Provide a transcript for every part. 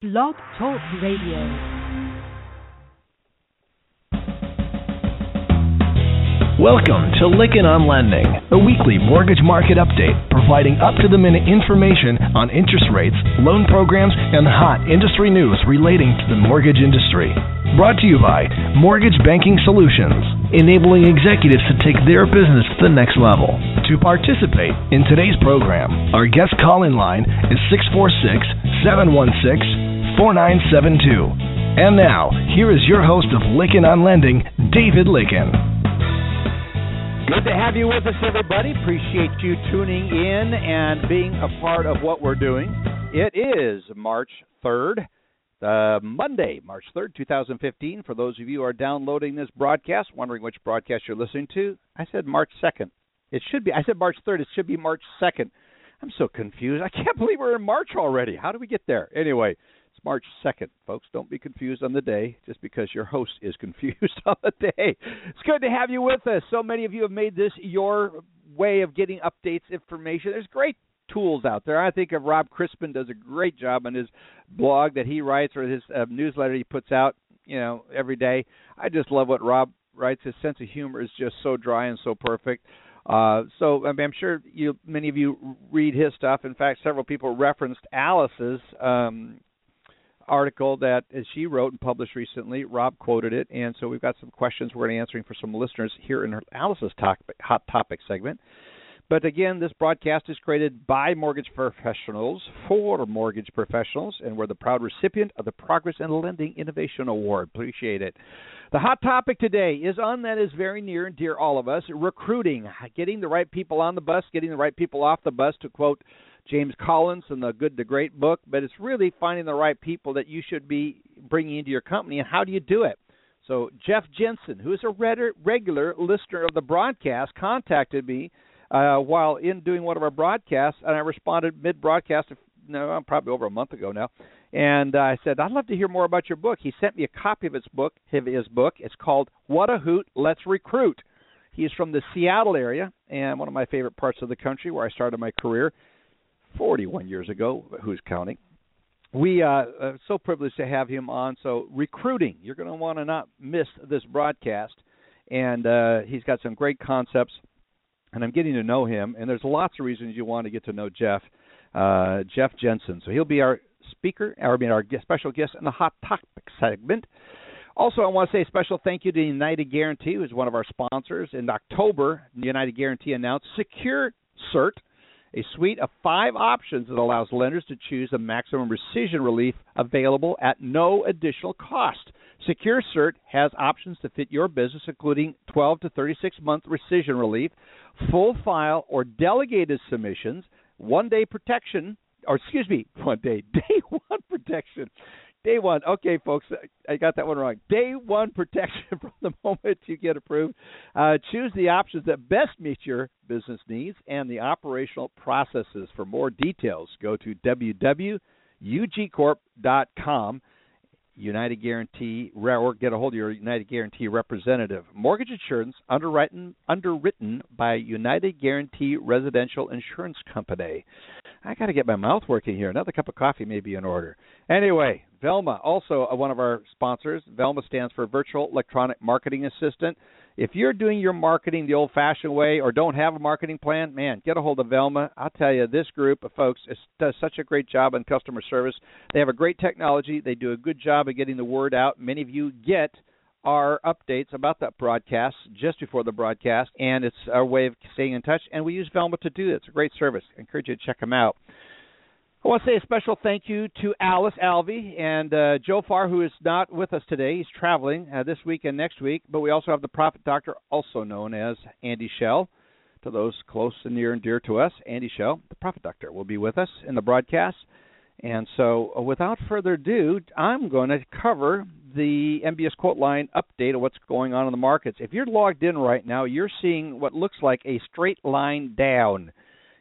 Blog Talk Radio. Welcome to Lykken on Lending, a weekly mortgage market update providing up to the minute information on interest rates, loan programs, and hot industry news relating to the mortgage industry. Brought to you by Mortgage Banking Solutions, enabling executives to take their business to the next level. To participate in today's program, our guest call in line is 646 716 4972. And now, here is your host of Lykken on Lending, David Lykken. Good to have you with us, everybody. Appreciate you tuning in and being a part of what we're doing. It is March 3rd, uh, Monday, March 3rd, 2015. For those of you who are downloading this broadcast, wondering which broadcast you're listening to, I said March 2nd. It should be, I said March 3rd. It should be March 2nd. I'm so confused. I can't believe we're in March already. How do we get there? Anyway, March 2nd, folks. Don't be confused on the day just because your host is confused on the day. It's good to have you with us. So many of you have made this your way of getting updates, information. There's great tools out there. I think of Rob Chrisman does a great job on his blog that he writes or his uh, newsletter he puts out, you know, every day. I just love what Rob writes. His sense of humor is just so dry and so perfect. Uh, so I mean, I'm sure you, many of you read his stuff. In fact, several people referenced Alice's um, article that she wrote and published recently. Rob quoted it, and so we've got some questions we're answering for some listeners here in Alice's topic, hot topic segment. But again, this broadcast is created by mortgage professionals for mortgage professionals, and we're the proud recipient of the Progress in Lending Innovation Award. Appreciate it. The hot topic today is on that is very near and dear all of us recruiting, getting the right people on the bus, getting the right people off the bus, to quote James Collins in the Good to Great book, but it's really finding the right people that you should be bringing into your company, and how do you do it? So Jeff Jensen, who is a regular listener of the broadcast, contacted me uh, while in doing one of our broadcasts, and I responded mid-broadcast, no, probably over a month ago now, and I said I'd love to hear more about your book. He sent me a copy of his book. His book. It's called What a Hoot, Let's Recruit. He's from the Seattle area, and one of my favorite parts of the country where I started my career. 41 years ago. Who's counting? We uh, are so privileged to have him on. So recruiting, you're going to want to not miss this broadcast. And uh, he's got some great concepts, and I'm getting to know him. And there's lots of reasons you want to get to know Jeff, uh, Jeff Jensen. So he'll be our speaker, or I mean our special guest in the hot topic segment. Also, I want to say a special thank you to United Guaranty, who's one of our sponsors. In October, United Guaranty announced Secure Cert a suite of five options that allows lenders to choose the maximum rescission relief available at no additional cost. Secure Cert has options to fit your business, including 12 to 36 month rescission relief, full file or delegated submissions, one day protection, or excuse me, one day, day one protection, Day one. Okay, folks, I got that one wrong. Day one protection from the moment you get approved. Uh, choose the options that best meet your business needs and the operational processes. For more details, go to www.ugcorp.com. United Guaranty or get a hold of your United Guaranty representative. Mortgage insurance underwritten underwritten by United Guaranty Residential Insurance Company. I got to get my mouth working here. Another cup of coffee may be in order. Anyway, Velma, also one of our sponsors. Velma stands for Virtual Electronic Marketing Assistant. If you're doing your marketing the old fashioned way or don't have a marketing plan, man, get a hold of Velma. I'll tell you, this group of folks is, does such a great job in customer service. They have a great technology, they do a good job of getting the word out. Many of you get our updates about that broadcast just before the broadcast, and it's our way of staying in touch. And we use Velma to do it. It's a great service. I encourage you to check them out. I want to say a special thank you to Alice Alvey and uh, Joe Farr, who is not with us today. He's traveling uh, this week and next week. But we also have the Profit Doctor, also known as Andy Schell. To those close and near and dear to us, Andy Schell, the Profit Doctor, will be with us in the broadcast. And so, uh, without further ado, I'm going to cover the MBS quote line update of what's going on in the markets. If you're logged in right now, you're seeing what looks like a straight line down.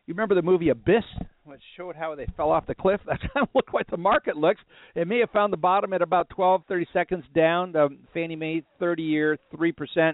You remember the movie Abyss, which showed how they fell off the cliff? That's of look like the market looks. It may have found the bottom at about 12, 30 seconds down. The Fannie Mae 30-year, 3%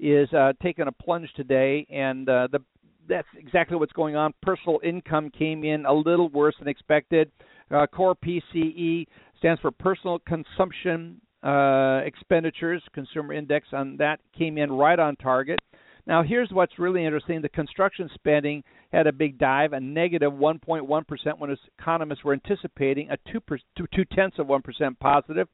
is uh, taking a plunge today, and uh, the that's exactly what's going on. Personal income came in a little worse than expected. Uh, core PCE stands for personal consumption uh, expenditures. Consumer index on that came in right on target. Now, here's what's really interesting: the construction spending had a big dive, a negative negative 1.1 percent, when economists were anticipating a two, per, two, two tenths of one percent positive.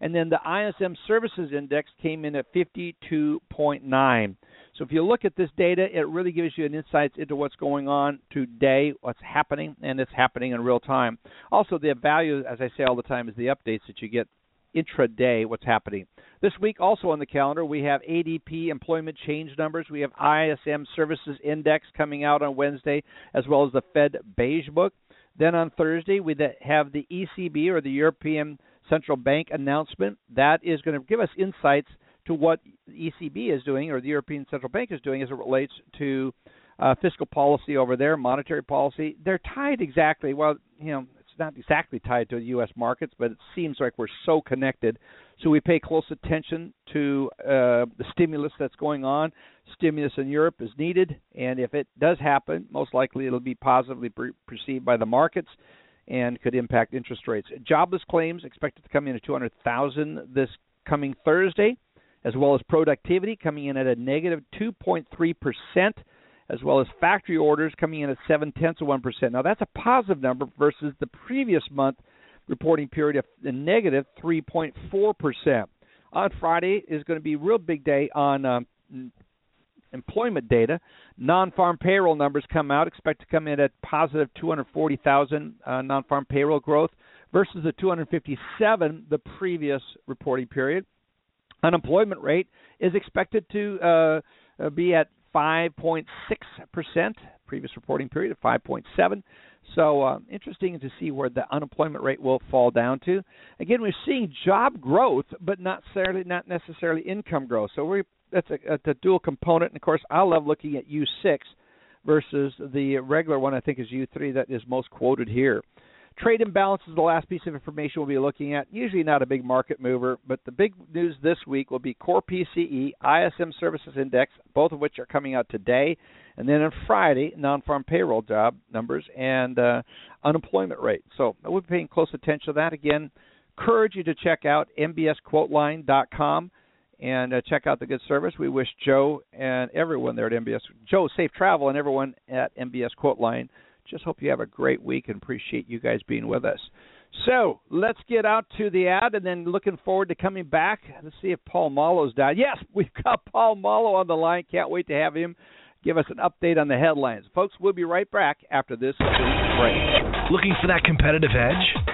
And then the ISM Services Index came in at 52.9. So if you look at this data, it really gives you an insight into what's going on today, what's happening, and it's happening in real time. Also, the value, as I say all the time, is the updates that you get intraday, what's happening. This week, also on the calendar, we have ADP employment change numbers. We have ISM Services Index coming out on Wednesday, as well as the Fed Beige Book. Then on Thursday, we have the ECB or the European Central Bank announcement. That is going to give us insights to what the ECB is doing or the European Central Bank is doing as it relates to uh, fiscal policy over there, monetary policy. They're tied exactly. Well, you know, not exactly tied to the U.S. markets, but it seems like we're so connected. So we pay close attention to uh, the stimulus that's going on. Stimulus in Europe is needed, and if it does happen, most likely it'll be positively pre- perceived by the markets and could impact interest rates. Jobless claims expected to come in at 200,000 this coming Thursday as well as productivity coming in at a negative 2.3 percent, as well as factory orders coming in at seven tenths of one percent. Now that's a positive number versus the previous month reporting period of a negative 3.4 percent. On Friday is going to be a real big day on um, employment data. Non-farm payroll numbers come out, expect to come in at positive 240,000 uh, non-farm payroll growth versus the 257 the previous reporting period unemployment rate is expected to uh, uh be at 5.6 percent. Previous reporting period of 5.7. So uh, interesting to see where the unemployment rate will fall down to. Again, we're seeing job growth, but not necessarily not necessarily income growth. So we that's a, that's a dual component. And of course, I love looking at U6 versus the regular one. I think is U3 that is most quoted here. Trade imbalance is the last piece of information we'll be looking at. Usually not a big market mover, but the big news this week will be core PCE, ISM Services Index, both of which are coming out today, and then on Friday, non-farm payroll job numbers and uh, unemployment rate. So we'll be paying close attention to that. Again, encourage you to check out mbsquoteline.com and uh, check out the good service. We wish Joe and everyone there at MBS, Joe, safe travel, and everyone at MBS Quote Line just hope you have a great week and appreciate you guys being with us. So let's get out to the ad and then looking forward to coming back. Let's see if Paul Muolo's died. Yes, we've got Paul Muolo on the line. Can't wait to have him give us an update on the headlines. Folks, we'll be right back after this break. Looking for that competitive edge?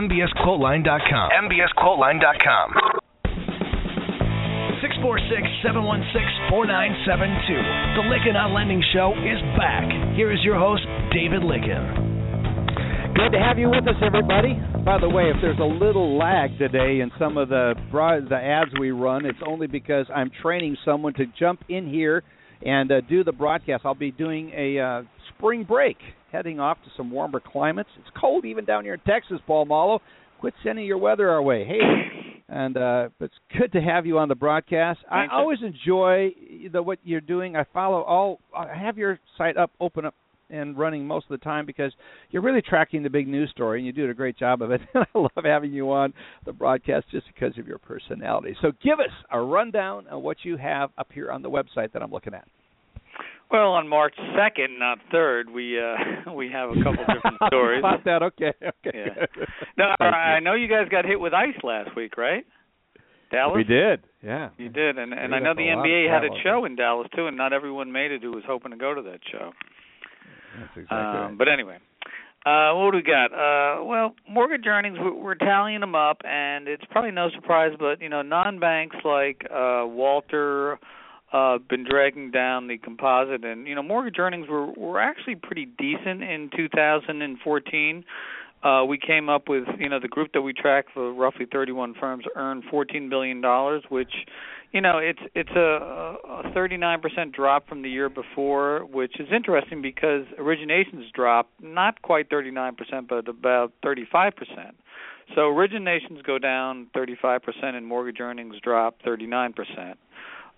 mbsquoteline.com. mbsquoteline.com. 646-716-4972. The Lykken on Lending Show is back. Here is your host, David Lykken. Good to have you with us, everybody. By the way, if there's a little lag today in some of the the ads we run, it's only because I'm training someone to jump in here and uh, do the broadcast. I'll be doing a uh, spring break heading off to some warmer climates. It's cold even down here in Texas, Paul Muolo. Quit sending your weather our way. Hey, and uh, it's good to have you on the broadcast. Thank I always enjoy the what you're doing. I follow all. I have your site up, open up, and running most of the time because you're really tracking the big news story, and you do a great job of it. I love having you on the broadcast just because of your personality. So, give us a rundown of what you have up here on the website that I'm looking at. Well, on March second, not third, we uh we have a couple different stories. About that, okay, okay. Yeah. No, I know you guys got hit with ice last week, right? Dallas. We did, yeah. You did, and and I know the MBA had a show in Dallas too, and not everyone made it who was hoping to go to that show. That's exactly Um, right. But anyway, uh, what do we got? Uh, well, mortgage earnings we're, we're tallying them up, and it's probably no surprise, but you know, non-banks like uh, Walter uh, been dragging down the composite, and you know, mortgage earnings were were actually pretty decent in 2014. uh, we came up with you know the group that we track for roughly 31 firms earned 14 billion dollars, which you know it's it's a, a 39% drop from the year before, which is interesting because originations dropped not quite 39% but about 35%. So originations go down 35% and mortgage earnings drop 39%.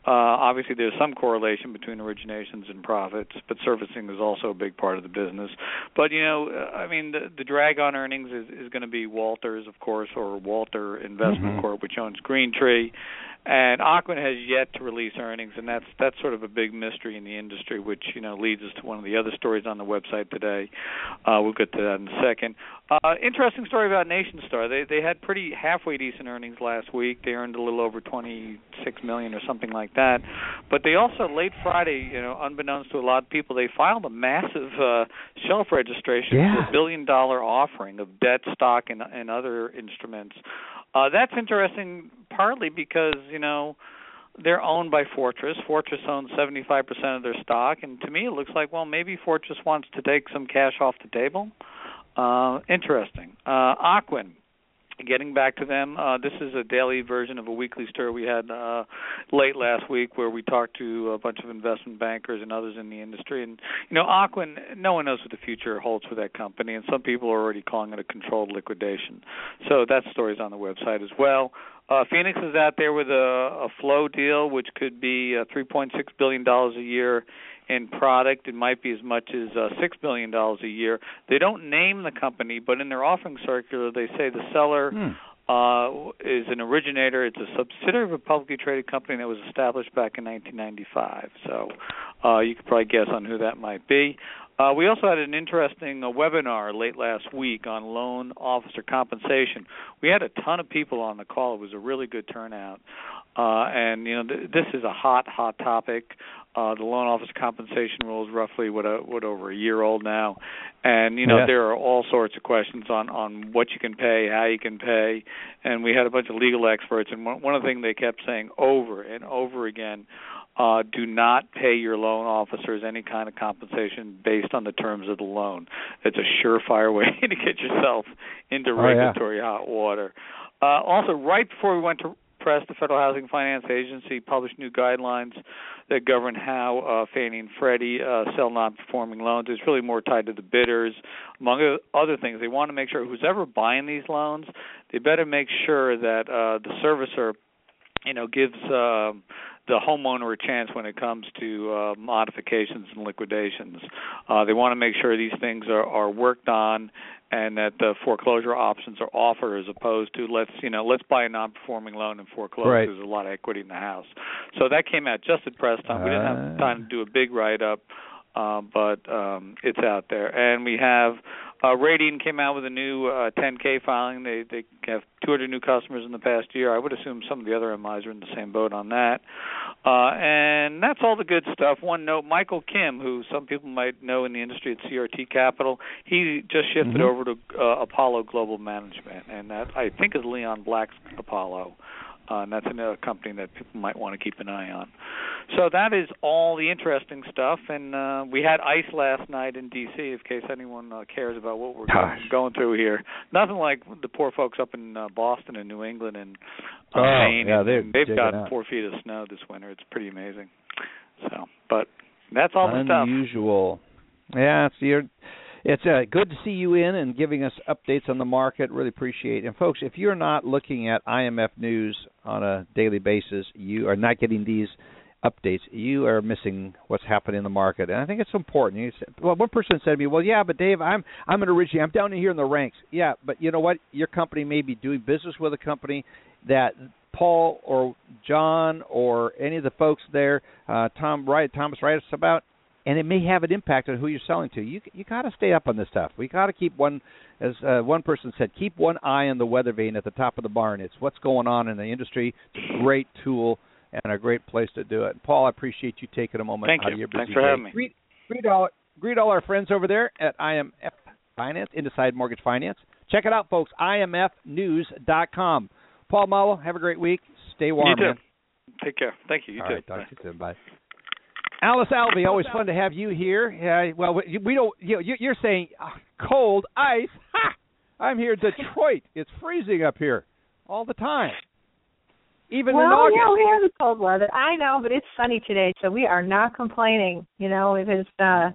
Uh, obviously, there's some correlation between originations and profits, but servicing is also a big part of the business. But you know, uh, I mean, the, the drag on earnings is, is going to be Walters, of course, or Walter Investment Mhm. Corp, which owns Greentree, and Ocwen has yet to release earnings, and that's that's sort of a big mystery in the industry, which you know leads us to one of the other stories on the website today. Uh, we'll get to that in a second. Uh, interesting story about NationStar. They they had pretty halfway decent earnings last week. They earned a little over 26 million or something like that. But they also late Friday, you know, unbeknownst to a lot of people, they filed a massive uh, shelf registration Yeah. for a billion dollar offering of debt, stock, and and other instruments. Uh, that's interesting, partly because you know they're owned by Fortress. Fortress owns 75% of their stock, and to me, it looks like well, maybe Fortress wants to take some cash off the table. Uh, interesting. Uh, Ocwen, getting back to them, uh, this is a daily version of a weekly story we had uh, late last week where we talked to a bunch of investment bankers and others in the industry. And, you know, Ocwen, no one knows what the future holds for that company, and some people are already calling it a controlled liquidation. So that story's on the website as well. Uh, Phoenix is out there with a, a flow deal, which could be uh, $3.6 billion a year in product. It might be as much as uh, six billion dollars a year. They don't name the company, but in their offering circular, they say the seller Hmm. uh, is an originator. It's a subsidiary of a publicly traded company that was established back in 1995. So uh, you could probably guess on who that might be. Uh, we also had an interesting uh, webinar late last week on loan officer compensation. We had a ton of people on the call. It was a really good turnout. Uh, and you know, th- this is a hot, hot topic. Uh, the loan officer compensation rule is roughly what, a, what over a year old now, and you know Yes. there are all sorts of questions on on what you can pay, how you can pay, and we had a bunch of legal experts. And one, one of the things they kept saying over and over again uh, do not pay your loan officers any kind of compensation based on the terms of the loan. It's a surefire way to get yourself into Oh, yeah. regulatory hot water. Uh, also, right before we went to press, the Federal Housing Finance Agency published new guidelines that govern how uh, Fannie and Freddie uh, sell non-performing loans. It's really more tied to the bidders, among other things. They want to make sure who's ever buying these loans, they better make sure that uh, the servicer, you know, gives. um the homeowner a chance when it comes to uh, modifications and liquidations. Uh, they want to make sure these things are, are worked on and that the foreclosure options are offered as opposed to let's you know let's buy a non-performing loan and foreclose. Right. There's a lot of equity in the house. So that came out just at press time. We didn't have Ah. time to do a big write-up, um, but um, it's out there. And we have uh, Radian came out with a new uh, 10K filing. They they have 200 new customers in the past year. I would assume some of the other MIs are in the same boat on that. Uh, and that's all the good stuff. One note: Michael Kim, who some people might know in the industry at CRT Capital, he just shifted Mhm. over to uh, Apollo Global Management, and that I think is Leon Black's Apollo. Uh, and that's another company that people might want to keep an eye on. So that is all the interesting stuff. And uh, we had ice last night in D.C. In case anyone uh, cares about what we're Gosh. going, through here. Nothing like the poor folks up in uh, Boston and New England and uh, Oh, Maine. yeah, they've got out. four feet of snow this winter. It's pretty amazing. So, but that's all the stuff. Unusual. Yeah, it's you're, it's uh, good to see you in and giving us updates on the market. Really appreciate. it. And folks, if you're not looking at IMF news on a daily basis, you are not getting these updates. You are missing what's happening in the market, and I think it's important. You said, well, one person said to me, "Well, yeah, but Dave, I'm I'm an originator. I'm down here in the ranks. Yeah, but you know what? Your company may be doing business with a company that Paul or John or any of the folks there, uh, Tom Wright, Thomas Wright, us about, and it may have an impact on who you're selling to. You you got to stay up on this stuff. We got to keep one, as uh, one person said, keep one eye on the weather vane at the top of the barn. It's what's going on in the industry. It's a great tool and a great place to do it. Paul, I appreciate you taking a moment Thank out you. of your busy Thanks for day. having me. Greet, greet all greet all our friends over there at IMF Finance, Inside Mortgage Finance. Check it out, folks. IMFnews.com. Paul Muolo, have a great week. Stay warm, you too. man. Take care. Thank you. You All too. right, talk Bye. to you soon. Bye. Alice Alvey, always fun to have you here. Uh, well, we we don't. You know, you- you're saying uh, cold ice. Ha! I'm here in Detroit. It's freezing up here all the time. Even well, in August. yeah, we have the cold weather. I know, but it's sunny today, so we are not complaining. You know, it is uh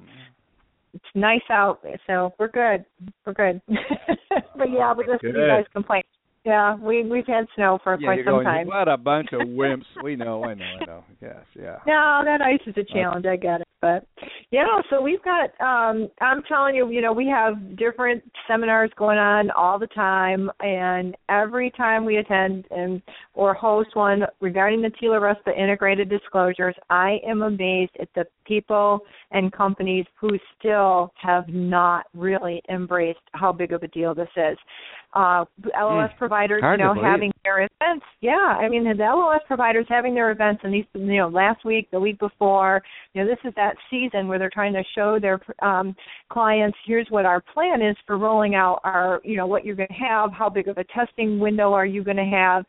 it's nice out, so we're good. We're good. but yeah, but Good. you guys complain. Yeah, we we've had snow for yeah, quite you're some going, time. What a bunch of wimps. We know, I know, I know. Yes, yeah. No, that ice is a challenge. I get it, but yeah. So we've got. um I'm telling you, you know, we have different seminars going on all the time, and every time we attend and or host one regarding the Tila Respa integrated disclosures, I am amazed at the people and companies who still have not really embraced how big of a deal this is. Uh, LOS providers, Hmm. You know, having their events. Yeah, I mean, the LOS providers having their events, and these, you know, last week, the week before, you know, this is that season where they're trying to show their um, clients, here's what our plan is for rolling out our, you know, what you're going to have, how big of a testing window are you going to have.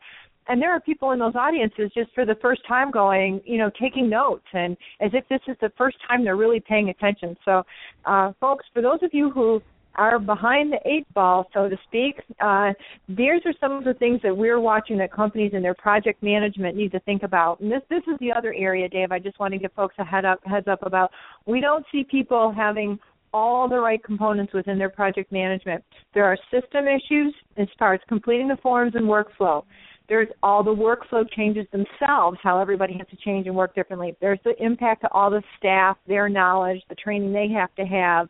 And there are people in those audiences just for the first time going, you know, taking notes and as if this is the first time they're really paying attention. So, uh, folks, for those of you who are behind the eight ball, so to speak. Uh, these are some of the things that we're watching that companies in their project management need to think about. And this this is the other area, Dave. I just want to give folks a head up heads up about. We don't see people having all the right components within their project management. There are system issues as far as completing the forms and workflow. There's all the workflow changes themselves, how everybody has to change and work differently. There's the impact to all the staff, their knowledge, the training they have to have.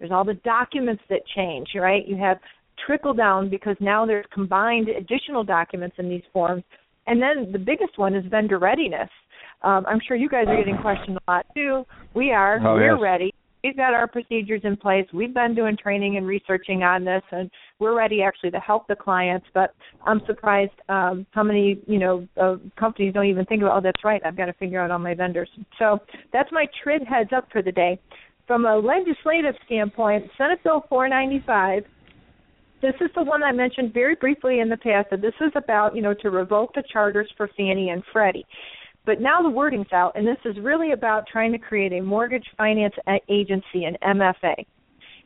There's all the documents that change, right? You have trickle down because now there's combined additional documents in these forms. And then the biggest one is vendor readiness. Um, I'm sure you guys are getting questioned a lot too. We are. Oh, We're yes. ready. We've got our procedures in place. We've been doing training and researching on this, and we're ready actually to help the clients. But I'm surprised um, how many you know uh, companies don't even think about. Oh, that's right. I've got to figure out all my vendors. So that's my TRID heads up for the day. From a legislative standpoint, Senate Bill 495 this is the one I mentioned very briefly in the past. That this is about, you know, to revoke the charters for Fannie and Freddie. But now the wording's out, and this is really about trying to create a mortgage finance agency, an MFA.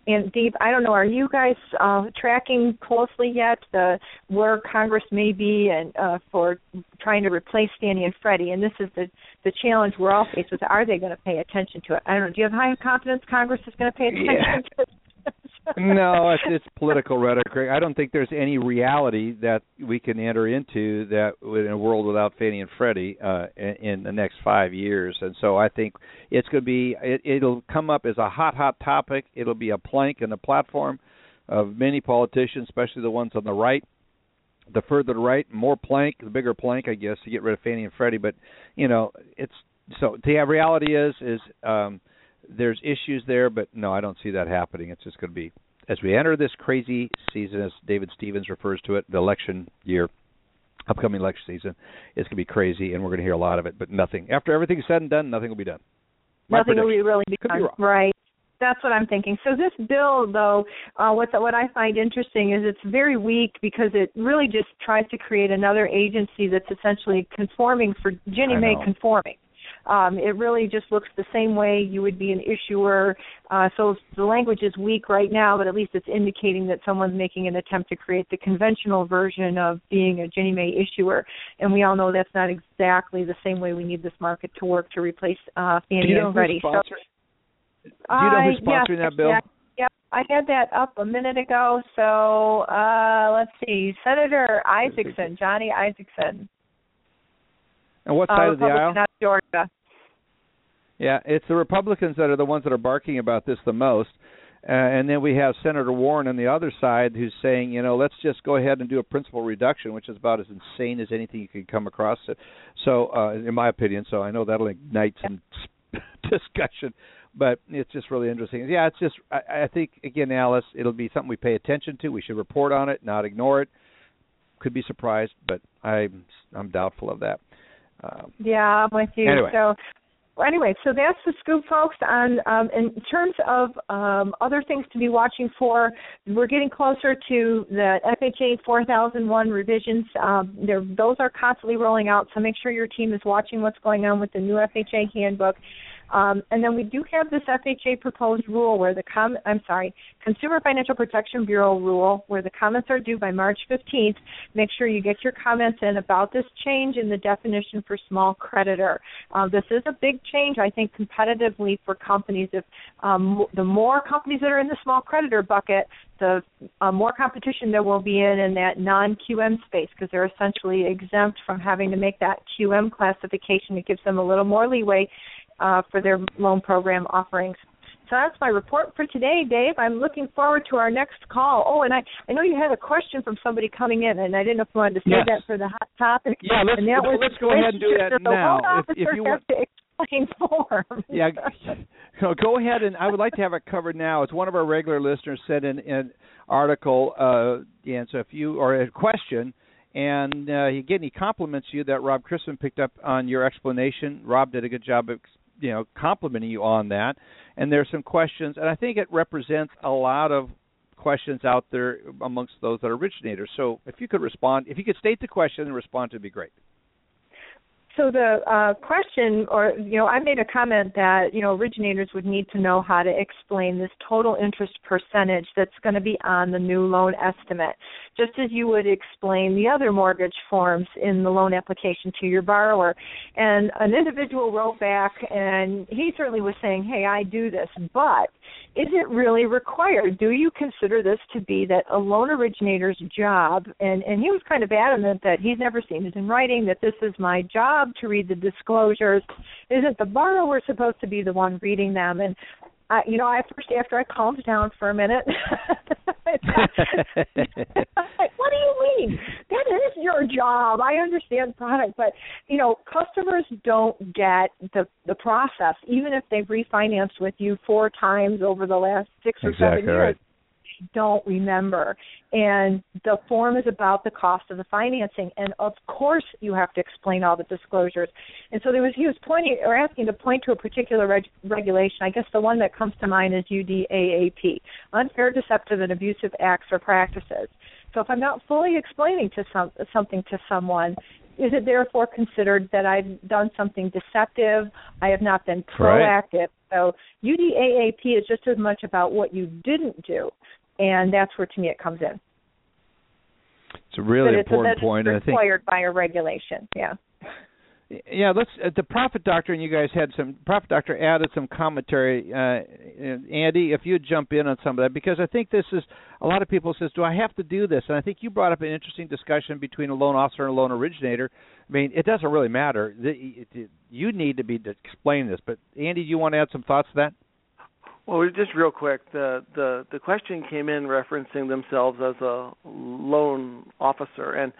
And Deep, I don't know, are you guys uh, tracking closely yet the where Congress may be and uh, for trying to replace Fannie and Freddie? And this is the the challenge we're all faced with. Are they going to pay attention to it? I don't know. Do you have high confidence Congress is going to pay attention Yeah. to it? No, it's, it's political rhetoric. I don't think there's any reality that we can enter into that in a world without Fannie and Freddie uh, in, in the next five years. And so I think it's going to be. It, it'll come up as a hot, hot topic. It'll be a plank in the platform of many politicians, especially the ones on the right. The further to right, more plank, the bigger plank, I guess, to get rid of Fannie and Freddie. But you know, it's so the reality is is. um there's issues there, but no, I don't see that happening. It's just going to be as we enter this crazy season, as David Stevens refers to it, the election year, upcoming election season. It's going to be crazy, and we're going to hear a lot of it. But nothing after everything's said and done, nothing will be done. My Nothing will prediction. really be Could be done. wrong. Right. That's what I'm thinking. So this bill, though, uh, what what I find interesting is it's very weak because it really just tries to create another agency that's essentially conforming for Ginnie I Mae conforming. Um, it really just looks the same way you would be an issuer. Uh, so the language is weak right now, but at least it's indicating that someone's making an attempt to create the conventional version of being a Ginnie Mae issuer. And we all know that's not exactly the same way we need this market to work to replace uh, Fannie you know and Freddie. So- Do you know who's uh, yes, that bill? Yeah, yep, I had that up a minute ago. So uh, let's see, Senator Isakson, Johnny Isakson, And what uh, side of the aisle? Georgia. Yeah, it's the Republicans that are the ones that are barking about this the most. Uh, and then we have Senator Warren on the other side who's saying, you know, let's just go ahead and do a principal reduction, which is about as insane as anything you could come across. So, uh, in my opinion, so I know that'll ignite some discussion, but it's just really interesting. Yeah, it's just I, I think again, Alice, it'll be something we pay attention to. We should report on it, not ignore it. Could be surprised, but I'm I'm doubtful of that. Um, Yeah, I'm with you. Anyway. So well, anyway, so that's the scoop, folks. On um, in terms of um, other things to be watching for, we're getting closer to the FHA 4001 revisions. Um, those are constantly rolling out, so make sure your team is watching what's going on with the new FHA handbook. Um, and then we do have this FHA proposed rule where the com- I'm sorry, Consumer Financial Protection Bureau rule where the comments are due by March 15th. Make sure you get your comments in about this change in the definition for small creditor. Uh, this is a big change, I think, competitively for companies. If um, the more companies that are in the small creditor bucket, the uh, more competition there will be in in that non-QM space because they're essentially exempt from having to make that QM classification. It gives them a little more leeway uh, for their loan program offerings. So that's my report for today, Dave. I'm looking forward to our next call. Oh, and I, I know you had a question from somebody coming in, and I didn't know if you wanted to say yes. that for the hot topic. Yeah, let's, and that was let's go ahead and do that now. If, if you want to explain form. yeah, go ahead and I would like to have it covered now. It's one of our regular listeners sent in an article, uh, and so if you or a question and uh, again, he compliments you that Rob Chrisman picked up on your explanation. Rob did a good job of you know complimenting you on that. And there's some questions, and I think it represents a lot of questions out there amongst those that are originators. So if you could respond, if you could state the question and respond, would be great so the uh, question, or you know, I made a comment that you know originators would need to know how to explain this total interest percentage that's going to be on the new loan estimate, just as you would explain the other mortgage forms in the loan application to your borrower. And an individual wrote back, and he certainly was saying, "Hey, I do this, but is it really required? Do you consider this to be that a loan originator's job?" And and he was kind of adamant that he's never seen it in writing that this is my job to read the disclosures. Isn't the borrower supposed to be the one reading them? And I, you know, I first after I calmed down for a minute, what do you mean? That is your job. I understand product, but you know, customers don't get the the process. Even if they've refinanced with you four times over the last six or exactly seven years, right don't remember. And the form is about the cost of the financing, and of course you have to explain all the disclosures. And so there was he was pointing or asking to point to a particular reg- regulation. I guess the one that comes to mind is UDAAP, unfair, deceptive, and abusive acts or practices. So if I'm not fully explaining to some something to someone, is it therefore considered that I've done something deceptive? I have not been proactive. Right. So UDAAP is just as much about what you didn't do and that's where to me it comes in. It's a really it's important a, point. Required I think, required by a regulation. Yeah. Yeah, let's. Uh, the profit doctor and you guys had some. Profit doctor added some commentary. Uh, Andy, if you'd jump in on some of that, because I think this is a lot of people says, do I have to do this? And I think you brought up an interesting discussion between a loan officer and a loan originator. I mean, it doesn't really matter. You need to be to explain this, but Andy, do you want to add some thoughts to that? Well, just real quick, the the the question came in referencing themselves as a loan officer, and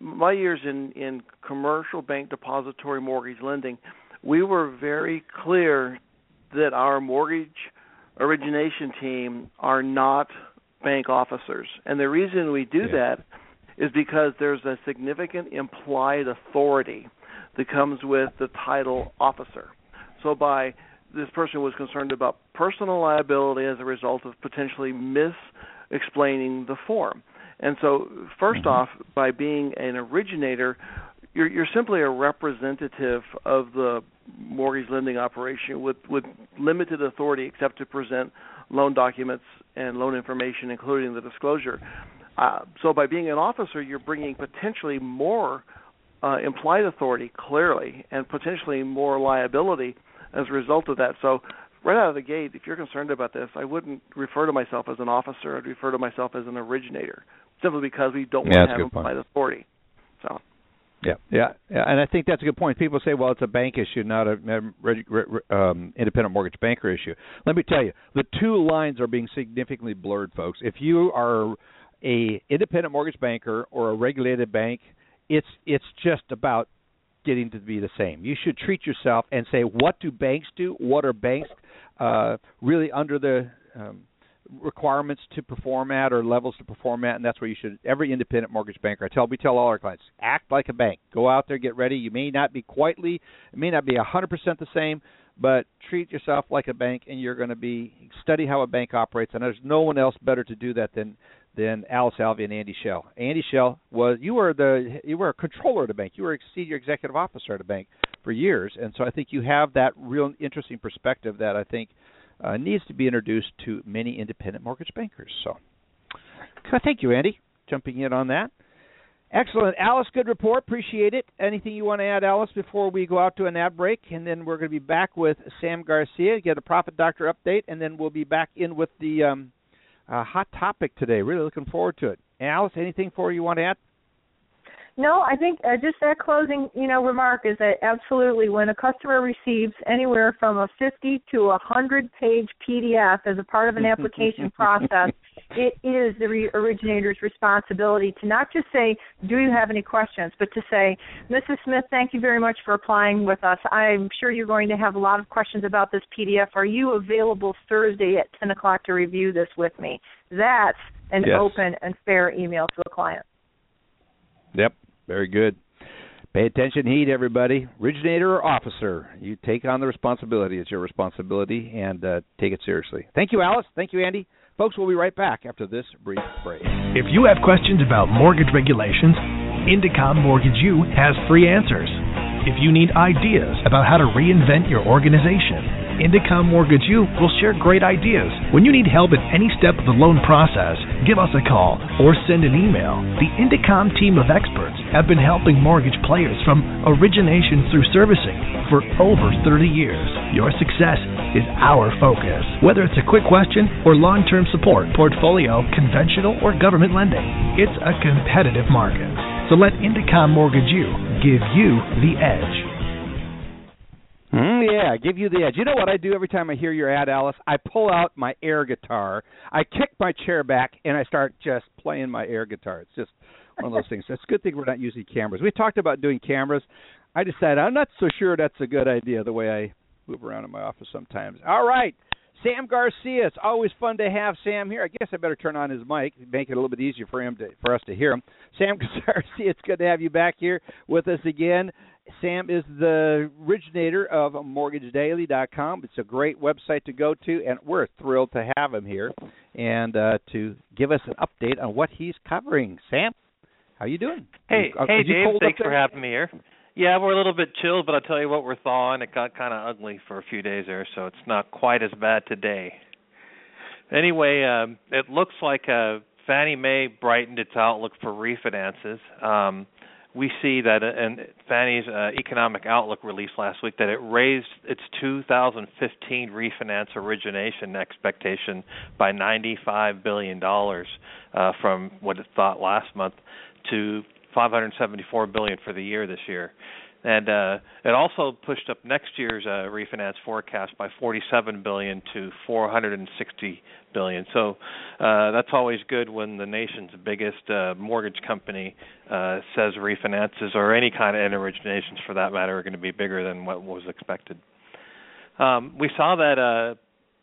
my years in in commercial bank depository mortgage lending, we were very clear that our mortgage origination team are not bank officers, and the reason we do yeah. that is because there's a significant implied authority that comes with the title officer. So by this person was concerned about personal liability as a result of potentially mis-explaining the form. And so, 1st mm-hmm. off, by being an originator, you're, you're simply a representative of the mortgage lending operation with, with limited authority except to present loan documents and loan information, including the disclosure. Uh, so, by being an officer, you're bringing potentially more uh, implied authority, clearly, and potentially more liability as a result of that. So right out of the gate, if you're concerned about this, I wouldn't refer to myself as an officer. I'd refer to myself as an originator, simply because we don't yeah, want to have implied authority. So. Yeah, yeah, yeah, and I think that's a good point. People say, "Well, it's a bank issue, not a um, independent mortgage banker issue." Let me tell you, the two lines are being significantly blurred, folks. If you are a independent mortgage banker or a regulated bank, it's it's just about getting to be the same. You should treat yourself and say, what do banks do? What are banks uh, really under the um, requirements to perform at or levels to perform at? And that's where you should. Every independent mortgage banker, I tell, we tell all our clients, act like a bank. Go out there, get ready. You may not be quietly, it may not be a 100% the same, but treat yourself like a bank, and you're going to be study how a bank operates. And there's no one else better to do that than than Alice Alvey and Andy Schell. Andy Schell was you were the you were a controller at a bank. You were a senior executive officer at a bank for years, and so I think you have that real interesting perspective that I think uh, needs to be introduced to many independent mortgage bankers. So, thank you, Andy, jumping in on that. Excellent, Alice. Good report. Appreciate it. Anything you want to add, Alice, before we go out to an ad break, and then we're going to be back with Sam Garcia, get a profit doctor update, and then we'll be back in with the um, uh, hot topic today. Really looking forward to it. Alice, anything for you, you want to add? No, I think uh, just that closing, you know, remark is that absolutely when a customer receives anywhere from a 50 to a 100 page PDF as a part of an application process, it is the re- originator's responsibility to not just say, "Do you have any questions?" but to say, "Mrs. Smith, thank you very much for applying with us. I'm sure you're going to have a lot of questions about this PDF. Are you available Thursday at 10 o'clock to review this with me?" That's an yes. open and fair email to a client. Yep, very good. Pay attention, heed everybody. Originator or officer, you take on the responsibility. It's your responsibility, and uh, take it seriously. Thank you, Alice. Thank you, Andy. Folks, we'll be right back after this brief break. If you have questions about mortgage regulations, Indecomm Mortgage U has free answers. If you need ideas about how to reinvent your organization, Indecomm Mortgage U will share great ideas. When you need help at any step of the loan process, give us a call or send an email. The Indecomm team of experts have been helping mortgage players from origination through servicing for over 30 years. Your success is our focus. Whether it's a quick question or long term support, portfolio, conventional, or government lending, it's a competitive market. So let Indecomm Mortgage U give you the edge. Mm, yeah, give you the edge. You know what I do every time I hear your ad, Alice? I pull out my air guitar, I kick my chair back, and I start just playing my air guitar. It's just one of those things. It's a good thing we're not using cameras. We talked about doing cameras. I decided I'm not so sure that's a good idea the way I move around in my office sometimes. All right. Sam Garcia. It's always fun to have Sam here. I guess I better turn on his mic, make it a little bit easier for him to for us to hear him. Sam Garcia, it's good to have you back here with us again. Sam is the originator of MortgageDaily.com. It's a great website to go to, and we're thrilled to have him here and uh, to give us an update on what he's covering. Sam, how you doing? Hey, uh, hey, Dave. Thanks for having me here. Yeah, we're a little bit chilled, but I'll tell you what, we're thawing. It got kind of ugly for a few days there, so it's not quite as bad today. Anyway, um, it looks like uh, Fannie Mae brightened its outlook for refinances. Um, we see that in Fannie's uh, economic outlook release last week that it raised its 2015 refinance origination expectation by 95 billion dollars uh, from what it thought last month to 574 billion for the year this year and uh, it also pushed up next year's uh, refinance forecast by 47 billion to 460 billion. So uh, that's always good when the nation's biggest uh, mortgage company uh, says refinances or any kind of originations, for that matter, are going to be bigger than what was expected. Um, we saw that uh,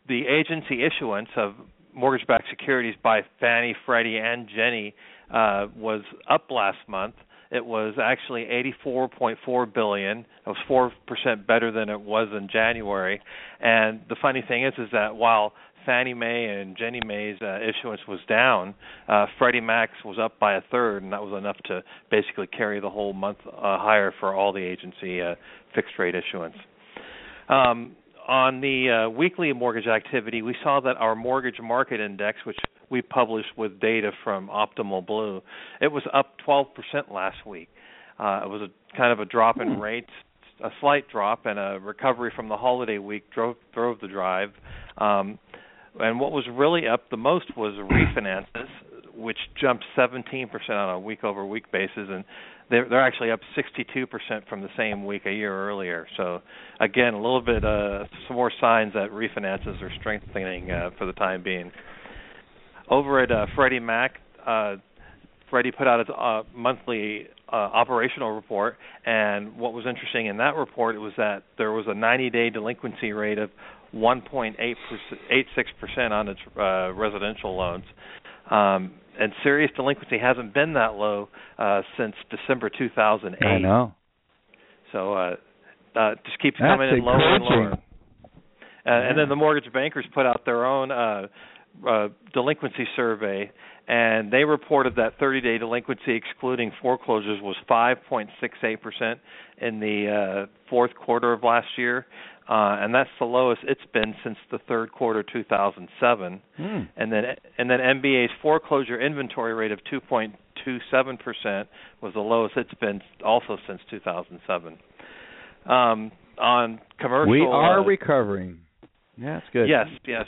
the agency issuance of mortgage-backed securities by Fannie, Freddie, and Ginnie was up last month it was actually 84.4 billion. It was 4% better than it was in January. And the funny thing is is that while Fannie Mae and Ginnie Mae's uh, issuance was down, uh, Freddie Mac's was up by a third, and that was enough to basically carry the whole month uh, higher for all the agency uh, fixed rate issuance. Um, on the uh, weekly mortgage activity, we saw that our mortgage market index, which we published with data from Optimal Blue. It was up 12% last week. Uh, it was a kind of a drop in hmm. rates, a slight drop, and a recovery from the holiday week drove drove the drive. Um, and what was really up the most was refinances, which jumped 17% on a week over week basis, and they're, they're actually up 62% from the same week a year earlier. So again, a little bit uh, some more signs that refinances are strengthening uh, for the time being over at uh, Freddie Mac, uh, Freddie put out its uh, monthly uh, operational report, and what was interesting in that report was that there was a 90-day delinquency rate of 1.86 percent on its uh, residential loans, um, and serious delinquency hasn't been that low uh, since December 2008. I know. So uh, uh, just keeps That's coming in lower and lower. Uh, and then the mortgage bankers put out their own uh, uh, delinquency survey, and they reported that 30-day delinquency, excluding foreclosures, was 5.68% in the uh, fourth quarter of last year, uh, and that's the lowest it's been since the third quarter 2007. Mm. And then and then MBA's foreclosure inventory rate of 2.27% was the lowest it's been also since 2007. Um, on commercial, we are uh, recovering. Yeah, that's good. Yes, yes.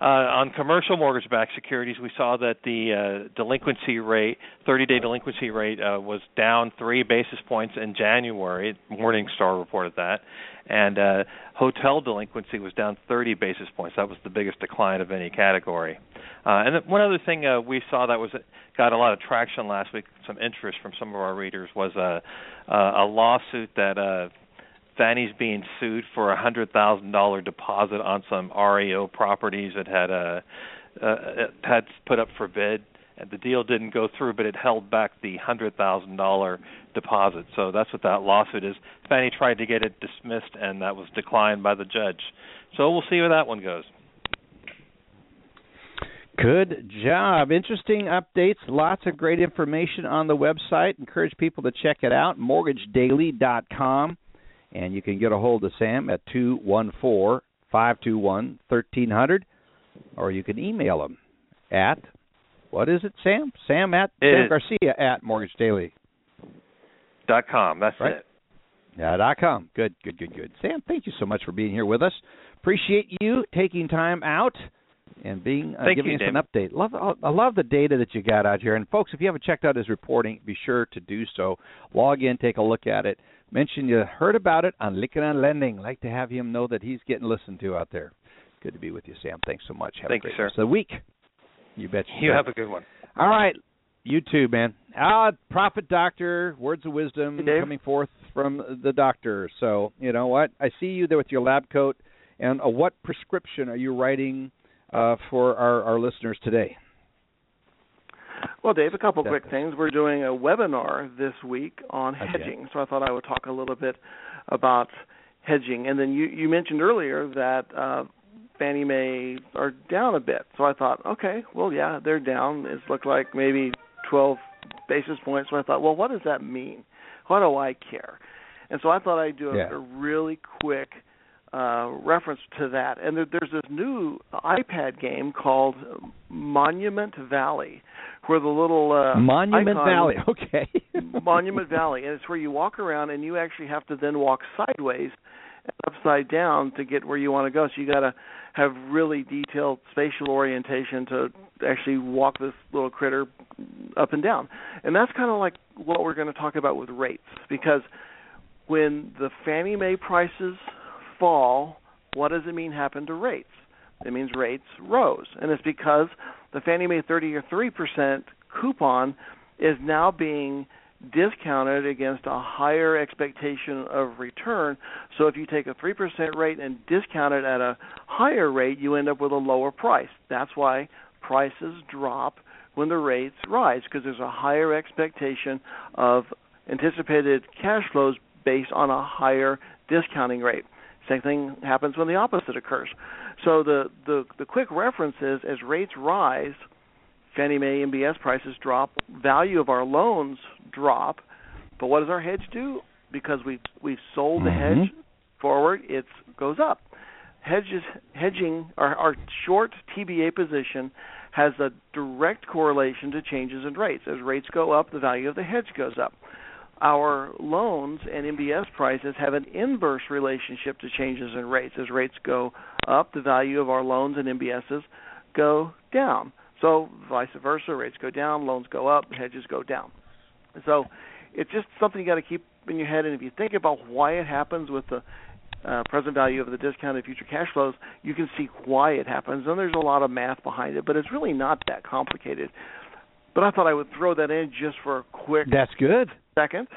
Uh, on commercial mortgage-backed securities, we saw that the uh, delinquency rate, 30-day delinquency rate, uh, was down three basis points in January. Morningstar reported that, and uh, hotel delinquency was down 30 basis points. That was the biggest decline of any category. Uh, and one other thing uh, we saw that was got a lot of traction last week, some interest from some of our readers, was a a lawsuit that Fannie's being sued for a hundred thousand dollar deposit on some REO properties that had a uh, had put up for bid, the deal didn't go through, but it held back the hundred thousand dollar deposit. So that's what that lawsuit is. Fannie tried to get it dismissed, and that was declined by the judge. So we'll see where that one goes. Good job. Interesting updates. Lots of great information on the website. Encourage people to check it out. MortgageDaily.com. And you can get a hold of Sam at 214 521 1300, or you can email him at, what is it, Sam? Sam at Sam Garcia at Mortgage Daily. Dot com. That's right. it. Yeah, dot com. Good, good, good, good. Sam, thank you so much for being here with us. Appreciate you taking time out and being uh, giving you, us an update. Love, I love the data that you got out here. And folks, if you haven't checked out his reporting, be sure to do so. Log in, take a look at it. Mention you heard about it on Lykken on Lending. Like to have him know that he's getting listened to out there. Good to be with you, Sam. Thanks so much. Have Thank a you, great sir. rest of the week. You bet. You have a good one. All right. You too, man. Ah, Profit Doctor, words of wisdom Hey, coming forth from the doctor. So, you know what? I see you there with your lab coat. And uh, what prescription are you writing uh, for our, our listeners today? Well, Dave, a couple Definitely. quick things. We're doing a webinar this week on Okay. hedging, so I thought I would talk a little bit about hedging. And then you, you mentioned earlier that uh, Fannie Mae are down a bit, so I thought, okay, well, yeah, they're down. It's looked like maybe 12 basis points. So I thought, well, what does that mean? What do I care? And so I thought I'd do a, Yeah. a really quick uh, reference to that. And there, there's this new iPad game called Monument Valley, where the little uh, Monument icon- Valley. Okay. Monument Valley, and it's where you walk around and you actually have to then walk sideways and upside down to get where you want to go. So you got to have really detailed spatial orientation to actually walk this little critter up and down. And that's kind of like what we're going to talk about with rates because when the Fannie Mae prices fall, what does it mean happened to rates? It means rates rose, and it's because the Fannie Mae 30 or 3 percent coupon is now being discounted against a higher expectation of return. So if you take a 3% rate and discount it at a higher rate, you end up with a lower price. That's why prices drop when the rates rise because there's a higher expectation of anticipated cash flows based on a higher discounting rate. Same thing happens when the opposite occurs. So the the, the quick reference is as rates rise, Fannie Mae MBS prices drop, value of our loans drop, but what does our hedge do? Because we we sold the Mhm. hedge forward, it goes up. Hedges hedging our, our short TBA position has a direct correlation to changes in rates. As rates go up, the value of the hedge goes up. Our loans and MBS prices have an inverse relationship to changes in rates. As rates go up, the value of our loans and MBSs go down. So vice versa, rates go down, loans go up, hedges go down. So it's just something you got to keep in your head. And if you think about why it happens with the uh, present value of the discounted future cash flows, you can see why it happens. And there's a lot of math behind it, but it's really not that complicated. But I thought I would throw that in just for a quick That's good. Second.